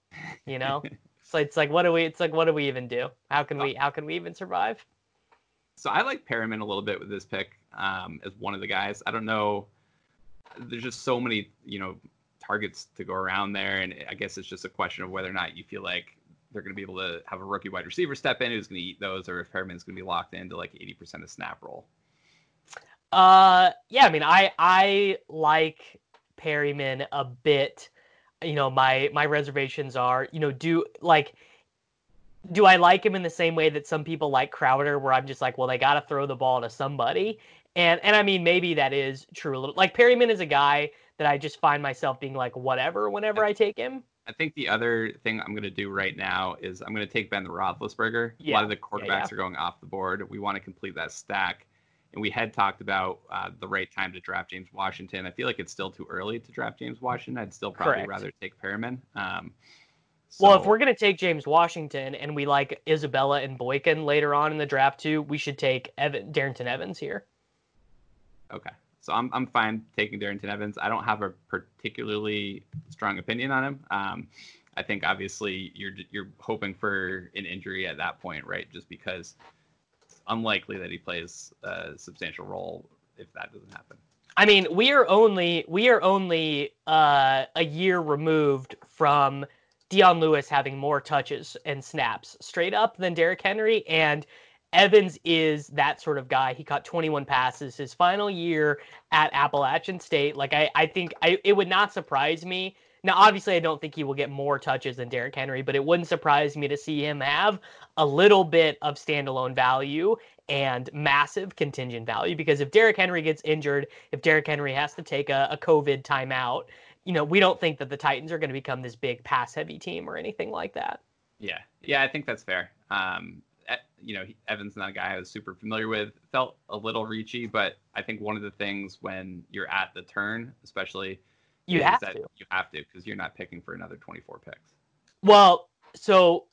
Speaker 14: You know, *laughs* so it's like, what do we? It's like, what do we even do? How can we? How can we even survive?
Speaker 15: So I like Perriman a little bit with this pick um, as one of the guys. I don't know. There's just so many, you know, targets to go around there, and I guess it's just a question of whether or not you feel like they're going to be able to have a rookie wide receiver step in who's going to eat those, or if Perriman's going to be locked into like 80% of snap roll.
Speaker 14: Uh, yeah, I mean, I I like Perriman a bit. You know, my my reservations are, you know, do like do I like him in the same way that some people like Crowder, where I'm just like, well, they got to throw the ball to somebody, and and I mean maybe that is true a little. Like Perriman is a guy that I just find myself being like whatever whenever I take him.
Speaker 15: I think the other thing I'm going to do right now is I'm going to take Ben Roethlisberger. Yeah. A lot of the quarterbacks yeah, yeah. are going off the board. We want to complete that stack. And we had talked about uh, the right time to draft James Washington. I feel like it's still too early to draft James Washington. I'd still probably Correct. rather take Perriman. Um,
Speaker 14: so... Well, if we're going to take James Washington and we like Isabella and Boykin later on in the draft too, we should take Evan, Darrynton Evans here.
Speaker 15: Okay. So I'm I'm fine taking Darrynton Evans. I don't have a particularly strong opinion on him. Um, I think obviously you're you're hoping for an injury at that point, right? Just because it's unlikely that he plays a substantial role if that doesn't happen.
Speaker 14: I mean, we are only we are only uh, a year removed from Dion Lewis having more touches and snaps straight up than Derrick Henry. And Evans is that sort of guy. He caught 21 passes his final year at Appalachian State. Like I, I think I, it would not surprise me. Now, obviously, I don't think he will get more touches than Derrick Henry, but it wouldn't surprise me to see him have a little bit of standalone value and massive contingent value. Because if Derrick Henry gets injured, if Derrick Henry has to take a, a COVID timeout, you know, we don't think that the Titans are going to become this big pass heavy team or anything like that.
Speaker 15: Yeah, yeah, I think that's fair. Um, you know, Evans not a guy I was super familiar with. Felt a little reachy, but I think one of the things when you're at the turn, especially,
Speaker 14: you have to.
Speaker 15: You have to because you're not picking for another 24 picks.
Speaker 14: Well, so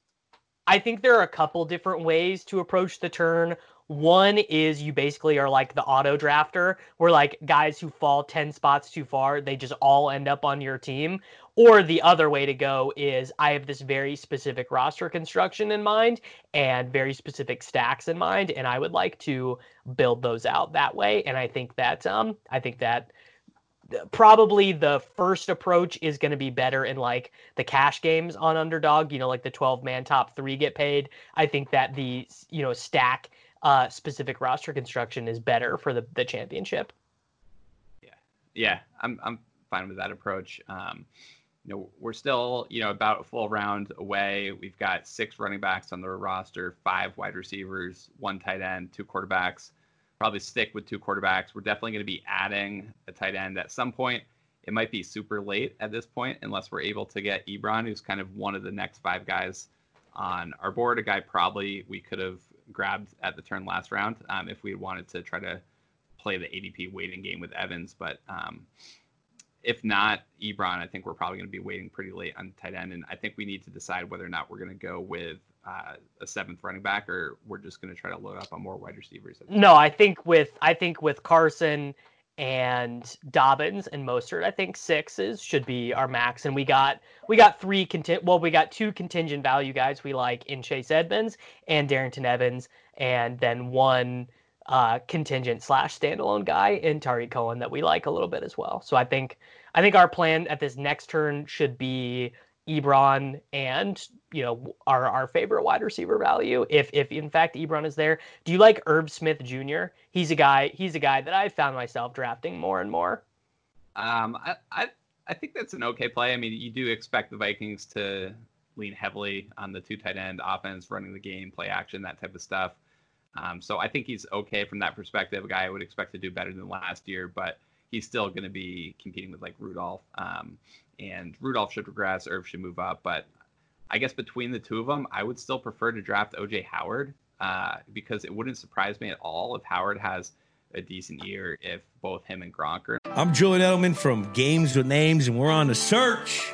Speaker 14: I think there are a couple different ways to approach the turn. One is you basically are like the auto drafter, where like guys who fall 10 spots too far, they just all end up on your team. Or the other way to go is I have this very specific roster construction in mind and very specific stacks in mind, and I would like to build those out that way. And I think that um I think that probably the first approach is going to be better in like the cash games on underdog you know like the 12 man top three get paid i think that the you know stack uh specific roster construction is better for the the championship
Speaker 15: yeah yeah i'm i'm fine with that approach um you know, we're still, you know, about a full round away. We've got six running backs on the roster, five wide receivers, one tight end, two quarterbacks. Probably stick with two quarterbacks. We're definitely going to be adding a tight end at some point. It might be super late at this point, unless we're able to get Ebron, who's kind of one of the next five guys on our board. A guy probably we could have grabbed at the turn last round um, if we wanted to try to play the ADP waiting game with Evans, but um, if not Ebron, I think we're probably going to be waiting pretty late on tight end, and I think we need to decide whether or not we're going to go with uh, a seventh running back or we're just going to try to load up on more wide receivers.
Speaker 14: No, I think with I think with Carson and Dobbins and Mostert, I think sixes should be our max, and we got we got three content. Well, we got two contingent value guys we like in Chase Edmonds and Darrynton Evans, and then one uh, contingent slash standalone guy in Tarik Cohen that we like a little bit as well. So I think I think our plan at this next turn should be Ebron and you know our our favorite wide receiver value. If if in fact Ebron is there, do you like Irv Smith Jr.? He's a guy. He's a guy that I found myself drafting more and more.
Speaker 15: Um, I, I I think that's an okay play. I mean, you do expect the Vikings to lean heavily on the two tight end offense, running the game, play action, that type of stuff. Um, so I think he's okay from that perspective. A guy I would expect to do better than last year, but he's still going to be competing with like Rudolph. Um, and Rudolph should regress, Irv should move up. But I guess between the two of them, I would still prefer to draft OJ Howard uh, because it wouldn't surprise me at all if Howard has a decent year if both him and Gronk are.
Speaker 1: I'm Julian Edelman from Games with Names, and we're on a search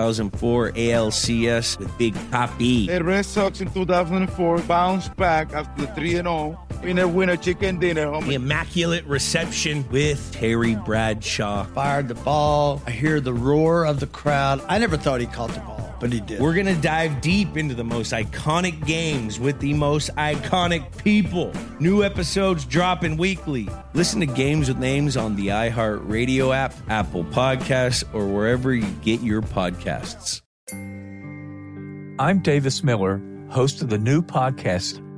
Speaker 1: 2004 ALCS with Big Papi.
Speaker 17: The Red Sox in 2004 bounced back after the 3 0. Winner, winner, chicken dinner.
Speaker 1: The Immaculate Reception with Terry Bradshaw.
Speaker 18: Fired the ball. I hear the roar of the crowd. I never thought he caught the ball, but he did.
Speaker 1: We're going to dive deep into the most iconic games with the most iconic people. New episodes dropping weekly. Listen to Games with Names on the iHeartRadio app, Apple Podcasts, or wherever you get your podcasts.
Speaker 16: I'm Davis Miller, host of the new podcast,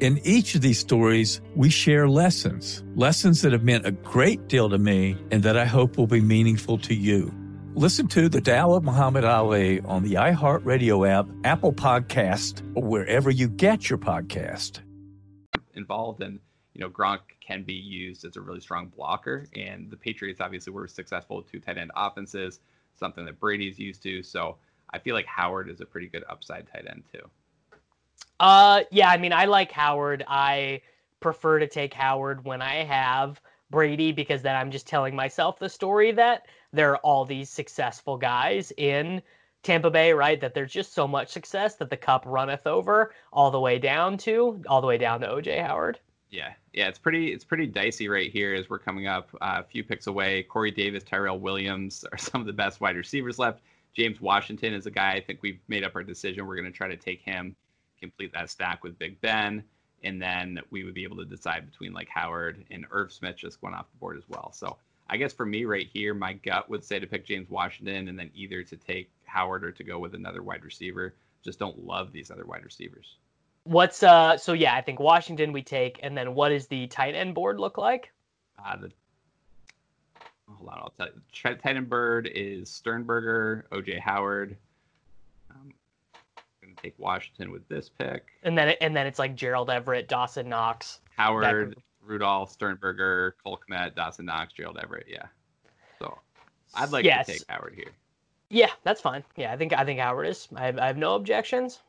Speaker 36: In each of these stories, we share lessons, lessons that have meant a great deal to me and that I hope will be meaningful to you. Listen to The Tao of Muhammad Ali on the iHeartRadio app, Apple Podcast, or wherever you get your podcast.
Speaker 15: Involved and you know Gronk can be used as a really strong blocker, and the Patriots obviously were successful with two tight end offenses, something that Brady's used to. So I feel like Howard is a pretty good upside tight end too.
Speaker 14: Uh, yeah, I mean, I like Howard. I prefer to take Howard when I have Brady because then I'm just telling myself the story that there are all these successful guys in Tampa Bay, right? That there's just so much success that the cup runneth over all the way down to all the way down to OJ Howard.
Speaker 15: Yeah, yeah, it's pretty it's pretty dicey right here as we're coming up uh, a few picks away. Corey Davis, Tyrell Williams are *laughs* some of the best wide receivers left. James Washington is a guy I think we've made up our decision. We're going to try to take him complete that stack with Big Ben, and then we would be able to decide between like Howard and Irv Smith just going off the board as well. So I guess for me right here, my gut would say to pick James Washington and then either to take Howard or to go with another wide receiver. Just don't love these other wide receivers.
Speaker 14: What's uh? So yeah, I think Washington we take, and then what does the tight end board look like?
Speaker 15: Uh, the hold on, I'll tell you. Tight end bird is Sternberger, OJ Howard, take Washington with this pick.
Speaker 14: And then and then it's like Gerald Everett, Dawson Knox,
Speaker 15: Howard, Rudolph, Sternberger, Cole Kmet, Dawson Knox, Gerald Everett. Yeah. So I'd like yes. to take Howard here.
Speaker 14: Yeah, that's fine. Yeah, I think I think Howard is. I have, I have no objections.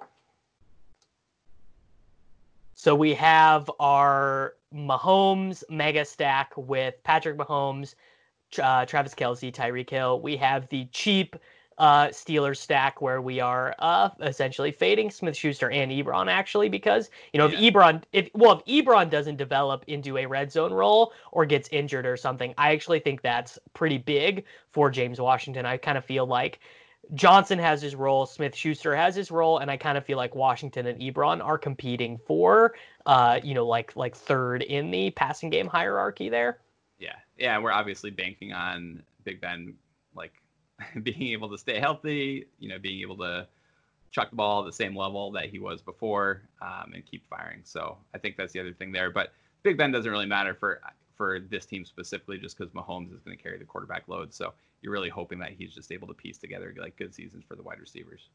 Speaker 14: So we have our Mahomes mega stack with Patrick Mahomes, uh, Travis Kelce, Tyreek Hill. We have the cheap uh, Steelers stack where we are uh, essentially fading Smith Schuster and Ebron actually because you know yeah. if Ebron if well if Ebron doesn't develop into a red zone role or gets injured or something, I actually think that's pretty big for James Washington. I kind of feel like Johnson has his role, Smith Schuster has his role, and I kind of feel like Washington and Ebron are competing for uh, you know, like like third in the passing game hierarchy there.
Speaker 15: Yeah. Yeah, we're obviously banking on Big Ben like *laughs* being able to stay healthy, you know, being able to chuck the ball at the same level that he was before um, and keep firing. So I think that's the other thing there. But Big Ben doesn't really matter for for this team specifically, just because Mahomes is going to carry the quarterback load. So you're really hoping that he's just able to piece together like good seasons for the wide receivers.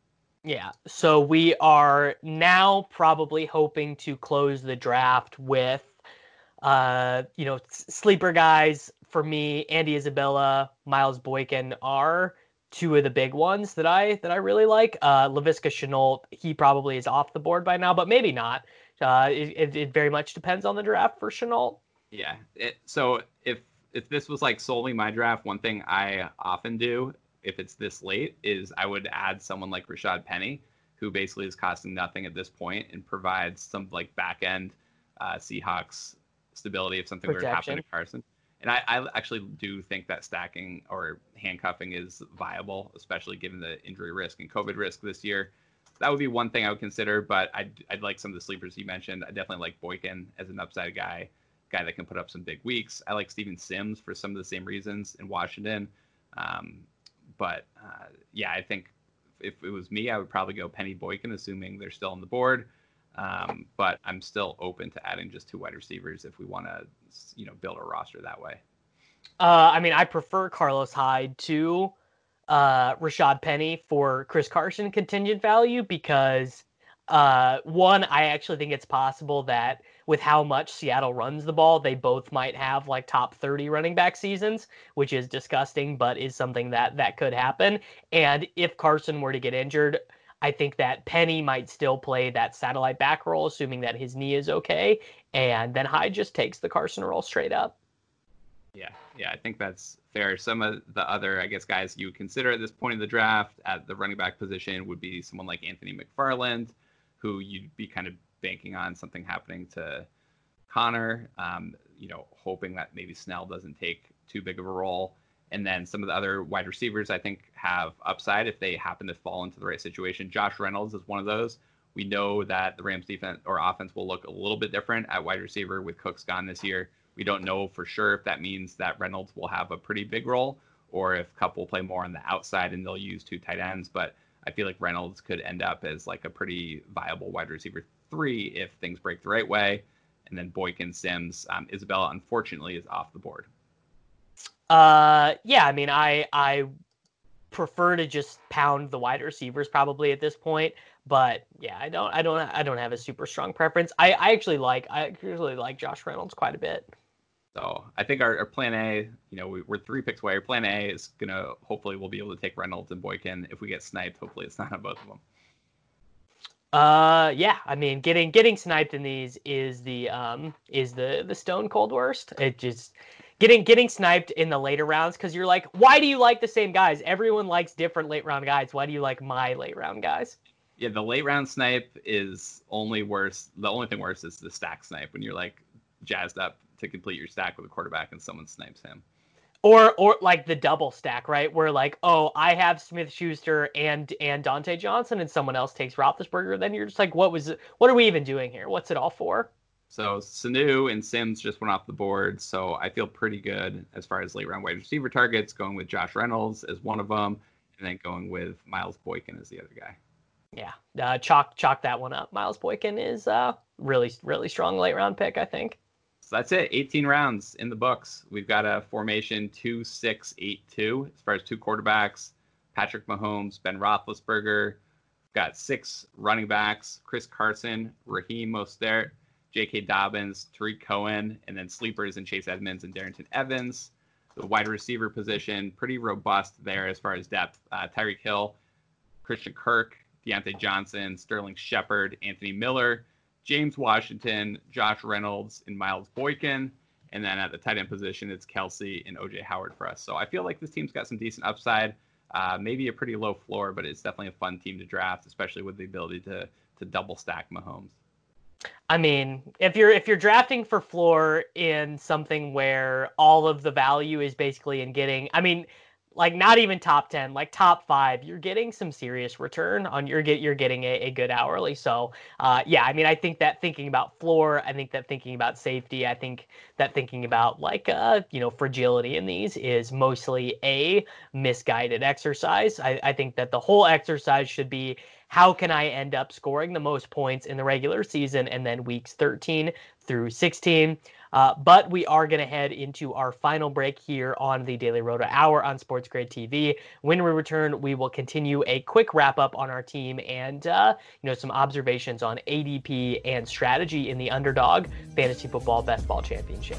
Speaker 14: Yeah. So we are now probably hoping to close the draft with, uh, you know, sleeper guys for me, Andy Isabella, Miles Boykin are two of the big ones that I that I really like. Uh, Laviska Shenault, he probably is off the board by now, but maybe not. Uh, it, it very much depends on the draft for Shenault.
Speaker 15: Yeah. It, so if if this was like solely my draft, one thing I often do if it's this late is I would add someone like Rashaad Penny, who basically is costing nothing at this point and provides some like back end uh, Seahawks stability if something Protection. were to happen to Carson. And I, I, actually do think that stacking or handcuffing is viable, especially given the injury risk and COVID risk this year. That would be one thing I would consider, but I'd, I'd like some of the sleepers you mentioned. I definitely like Boykin as an upside guy, guy that can put up some big weeks. I like Steven Sims for some of the same reasons in Washington. Um, but uh, yeah, I think if it was me, I would probably go Penny Boykin, assuming they're still on the board. Um, but I'm still open to adding just two wide receivers if we want to, you know, build a roster that way.
Speaker 14: Uh, I mean, I prefer Carlos Hyde to uh, Rashaad Penny for Chris Carson contingent value because uh, one, I actually think it's possible that with how much Seattle runs the ball, they both might have like top 30 running back seasons, which is disgusting, but is something that that could happen. And if Carson were to get injured, I think that Penny might still play that satellite back role, assuming that his knee is okay. And then Hyde just takes the Carson role straight up.
Speaker 15: Yeah, yeah, I think that's fair. Some of the other, I guess, guys you consider at this point in the draft at the running back position would be someone like Anthony McFarland, who you'd be kind of banking on something happening to Conner. Um, you know, hoping that maybe Snell doesn't take too big of a role. And then some of the other wide receivers, I think, have upside if they happen to fall into the right situation. Josh Reynolds is one of those. We know that the Rams defense or offense will look a little bit different at wide receiver with Cooks gone this year. We don't know for sure if that means that Reynolds will have a pretty big role or if Kupp will play more on the outside and they'll use two tight ends. But I feel like Reynolds could end up as like a pretty viable wide receiver three if things break the right way. And then Boykin, Sims, um, Isabella, unfortunately, is off the board.
Speaker 14: Uh, yeah, I mean, I I prefer to just pound the wide receivers probably at this point. But yeah, I don't I don't I don't have a super strong preference. I, I actually like I actually like Josh Reynolds quite a bit.
Speaker 15: So I think our, our plan A, you know, we, are three picks away. Our plan A is gonna hopefully we'll be able to take Reynolds and Boykin. If we get sniped, hopefully it's not on both of them.
Speaker 14: Uh, yeah. I mean, getting getting sniped in these is the um is the the stone cold worst. It just getting getting sniped in the later rounds because you're like, why do you like the same guys? Everyone likes different late round guys. Why do you like my late round guys?
Speaker 15: Yeah, the late round snipe is only worse. The only thing worse is the stack snipe when you're like jazzed up to complete your stack with a quarterback and someone snipes him.
Speaker 14: Or or like the double stack, right? Where like, oh, I have Smith Schuster and and Diontae Johnson and someone else takes Roethlisberger, then you're just like, what was what are we even doing here? What's it all for?
Speaker 15: So Sanu and Sims just went off the board, so I feel pretty good as far as late round wide receiver targets, going with Josh Reynolds as one of them, and then going with Miles Boykin as the other guy.
Speaker 14: Yeah, uh, chalk chalk that one up. Miles Boykin is uh really really strong late round pick, I think.
Speaker 15: So that's it. 18 rounds in the books. We've got a formation two six eight two as far as two quarterbacks. Patrick Mahomes, Ben Roethlisberger. We've got six running backs: Chris Carson, Raheem Mostert, J.K. Dobbins, Tarik Cohen, and then sleepers and Chase Edmonds and Darrynton Evans. The wide receiver position pretty robust there as far as depth. Uh, Tyreek Hill, Christian Kirk, Diontae Johnson, Sterling Shepard, Anthony Miller. James Washington, Josh Reynolds, and Miles Boykin. And then at the tight end position, it's Kelce and OJ Howard for us. So I feel like this team's got some decent upside. Uh, maybe a pretty low floor, but it's definitely a fun team to draft, especially with the ability to to double stack Mahomes.
Speaker 14: I mean, if you're if you're drafting for floor in something where all of the value is basically in getting, I mean, like not even top 10 like top five you're getting some serious return on your get you're getting a, a good hourly. So uh, yeah i mean i think that thinking about floor i think that thinking about safety i think that thinking about like uh you know fragility in these is mostly a misguided exercise. I, I think that the whole exercise should be how can I end up scoring the most points in the regular season and then weeks 13 through 16? Uh, but we are going to head into our final break here on the Daily Roto Hour on Sports Grid TV. When we return, we will continue a quick wrap up on our team and uh, you know some observations on ADP and strategy in the Underdog Fantasy Football Best Ball Championship.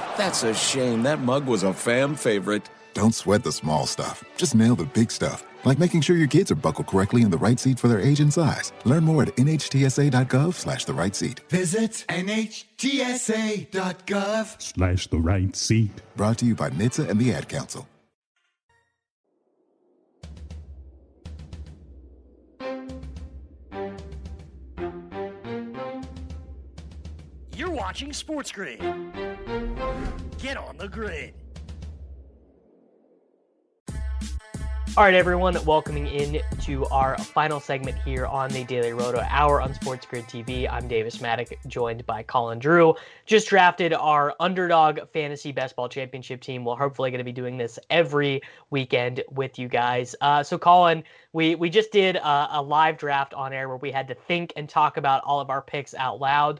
Speaker 37: that's a shame. That mug was a fam favorite.
Speaker 38: Don't sweat the small stuff. Just nail the big stuff like making sure your kids are buckled correctly in the right seat for their age and size. Learn more at nhtsa.gov slash the right seat.
Speaker 39: Visit nhtsa.gov
Speaker 40: slash the right seat.
Speaker 38: Brought to you by NHTSA and the Ad Council.
Speaker 35: You're watching Sports Grid. Get on the grid.
Speaker 14: All right, everyone, welcoming in to our final segment here on the Daily Roto Hour on Sports Grid TV. I'm Davis Mattek, joined by Colin Drew. Just drafted our underdog fantasy best ball championship team. We're hopefully going to be doing this every weekend with you guys. Uh, so, Colin, we we just did a, a live draft on air where we had to think and talk about all of our picks out loud.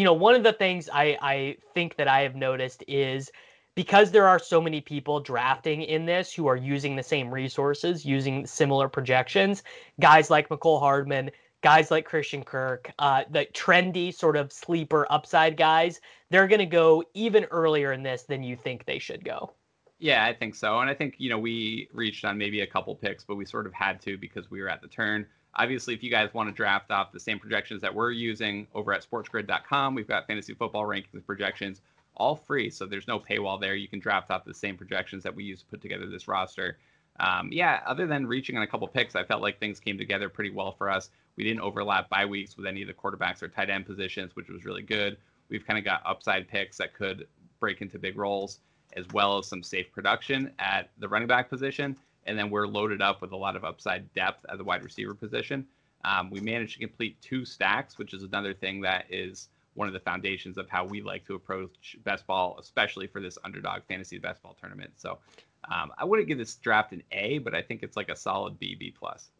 Speaker 14: You know, one of the things I I think that I have noticed is because there are so many people drafting in this who are using the same resources, using similar projections, guys like Mecole Hardman, guys like Christian Kirk, uh, the trendy sort of sleeper upside guys, they're going to go even earlier in this than you think they should go.
Speaker 15: Yeah, I think so. And I think, you know, we reached on maybe a couple picks, but we sort of had to because we were at the turn. Obviously, if you guys want to draft off the same projections that we're using over at sportsgrid.com, we've got fantasy football rankings projections all free. So there's no paywall there. You can draft off the same projections that we use to put together this roster. Um, yeah, other than reaching on a couple picks, I felt like things came together pretty well for us. We didn't overlap bye weeks with any of the quarterbacks or tight end positions, which was really good. We've kind of got upside picks that could break into big roles, as well as some safe production at the running back position. And then we're loaded up with a lot of upside depth at the wide receiver position. Um, we managed to complete two stacks, which is another thing that is one of the foundations of how we like to approach best ball, especially for this underdog fantasy best ball tournament. So um, I wouldn't give this draft an A, but I think it's like a solid B, B plus.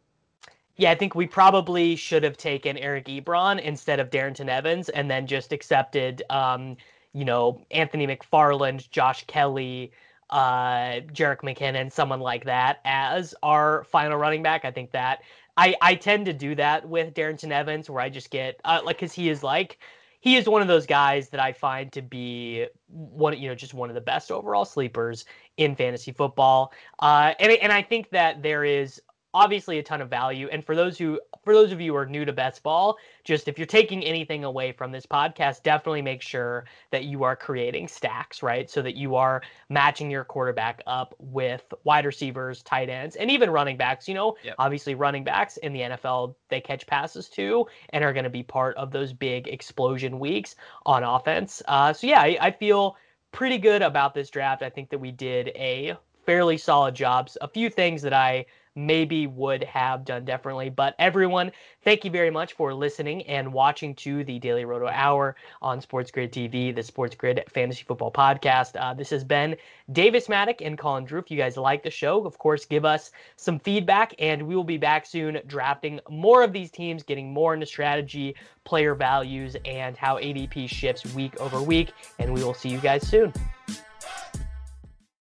Speaker 14: Yeah, I think we probably should have taken Eric Ebron instead of Darrynton Evans, and then just accepted, um, you know, Anthony McFarland, Josh Kelley, uh, Jerick McKinnon, someone like that as our final running back. I think that I I tend to do that with Darrynton Evans, where I just get uh, like because he is like he is one of those guys that I find to be one, you know, just one of the best overall sleepers in fantasy football. Uh, and and I think that there is obviously a ton of value. And for those who for those of you who are new to best ball, just if you're taking anything away from this podcast, definitely make sure that you are creating stacks, right? So that you are matching your quarterback up with wide receivers, tight ends, and even running backs. You know, yep. obviously running backs in the NFL, they catch passes too and are going to be part of those big explosion weeks on offense. Uh, so yeah, I, I feel pretty good about this draft. I think that we did a fairly solid job. A few things that I maybe would have done differently. But everyone, thank you very much for listening and watching to the Daily Roto Hour on Sports Grid TV, the Sports Grid Fantasy Football Podcast. Uh, this has been Davis Mattek and Colin Drew. If you guys like the show, of course, give us some feedback, and we will be back soon drafting more of these teams, getting more into strategy, player values, and how ADP shifts week over week. And we will see you guys soon.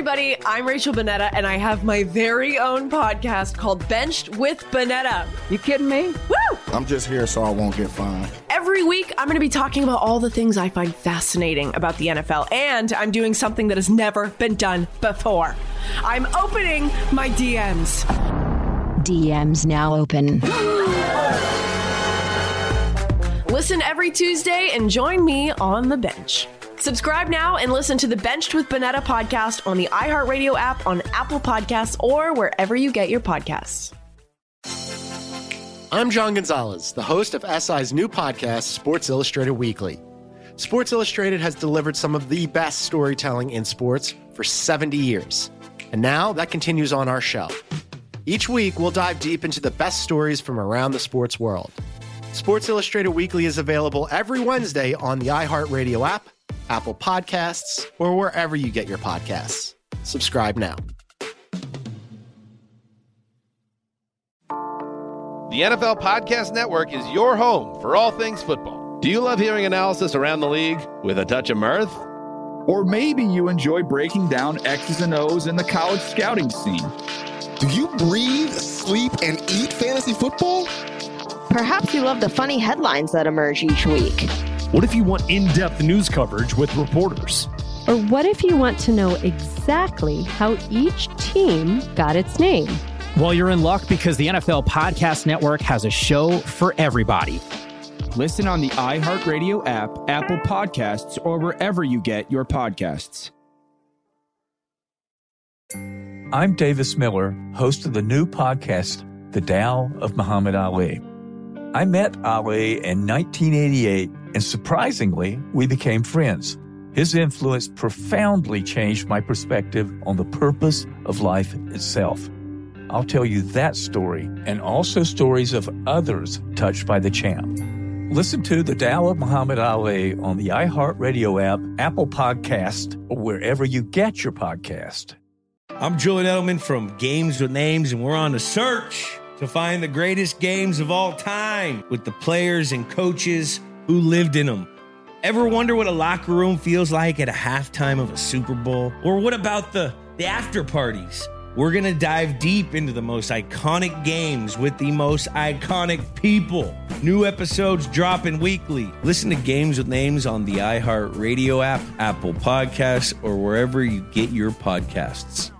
Speaker 10: everybody. I'm Rachel Bonnetta, and I have my very own podcast called Benched with Bonnetta.
Speaker 26: You kidding me?
Speaker 10: Woo!
Speaker 26: I'm just here so I won't get fined.
Speaker 10: Every week, I'm going to be talking about all the things I find fascinating about the NFL, and I'm doing something that has never been done before. I'm opening my DMs.
Speaker 41: DMs now open.
Speaker 10: Listen every Tuesday and join me on the bench. Subscribe now and listen to the Benched with Bonnetta podcast on the iHeartRadio app, on Apple Podcasts, or wherever you get your podcasts.
Speaker 22: I'm John Gonzalez, the host of SI's new podcast, Sports Illustrated Weekly. Sports Illustrated has delivered some of the best storytelling in sports for 70 years. And now that continues on our show. Each week, we'll dive deep into the best stories from around the sports world. Sports Illustrated Weekly is available every Wednesday on the iHeartRadio app Apple Podcasts, or wherever you get your podcasts. Subscribe now.
Speaker 3: The NFL Podcast Network is your home for all things football. Do you love hearing analysis around the league with a touch of mirth?
Speaker 29: Or maybe you enjoy breaking down X's and O's in the college scouting scene.
Speaker 5: Do you breathe, sleep, and eat fantasy football?
Speaker 6: Perhaps you love the funny headlines that emerge each week.
Speaker 34: What if you want in depth news coverage with reporters?
Speaker 28: Or what if you want to know exactly how each team got its name?
Speaker 31: Well, you're in luck because the NFL Podcast Network has a show for everybody.
Speaker 34: Listen on the iHeartRadio app, Apple Podcasts, or wherever you get your podcasts.
Speaker 16: I'm Davis Miller, host of the new podcast, The Tao of Muhammad Ali. I met Ali in 1988, and surprisingly, we became friends. His influence profoundly changed my perspective on the purpose of life itself. I'll tell you that story and also stories of others touched by the champ. Listen to The Tao of Muhammad Ali on the iHeartRadio app, Apple Podcast, or wherever you get your podcast.
Speaker 1: I'm Julian Edelman from Games with Names, and we're on a search to find the greatest games of all time with the players and coaches who lived in them. Ever wonder what a locker room feels like at a halftime of a Super Bowl? Or what about the, the after parties? We're going to dive deep into the most iconic games with the most iconic people. New episodes dropping weekly. Listen to Games with Names on the iHeart Radio app, Apple Podcasts, or wherever you get your podcasts.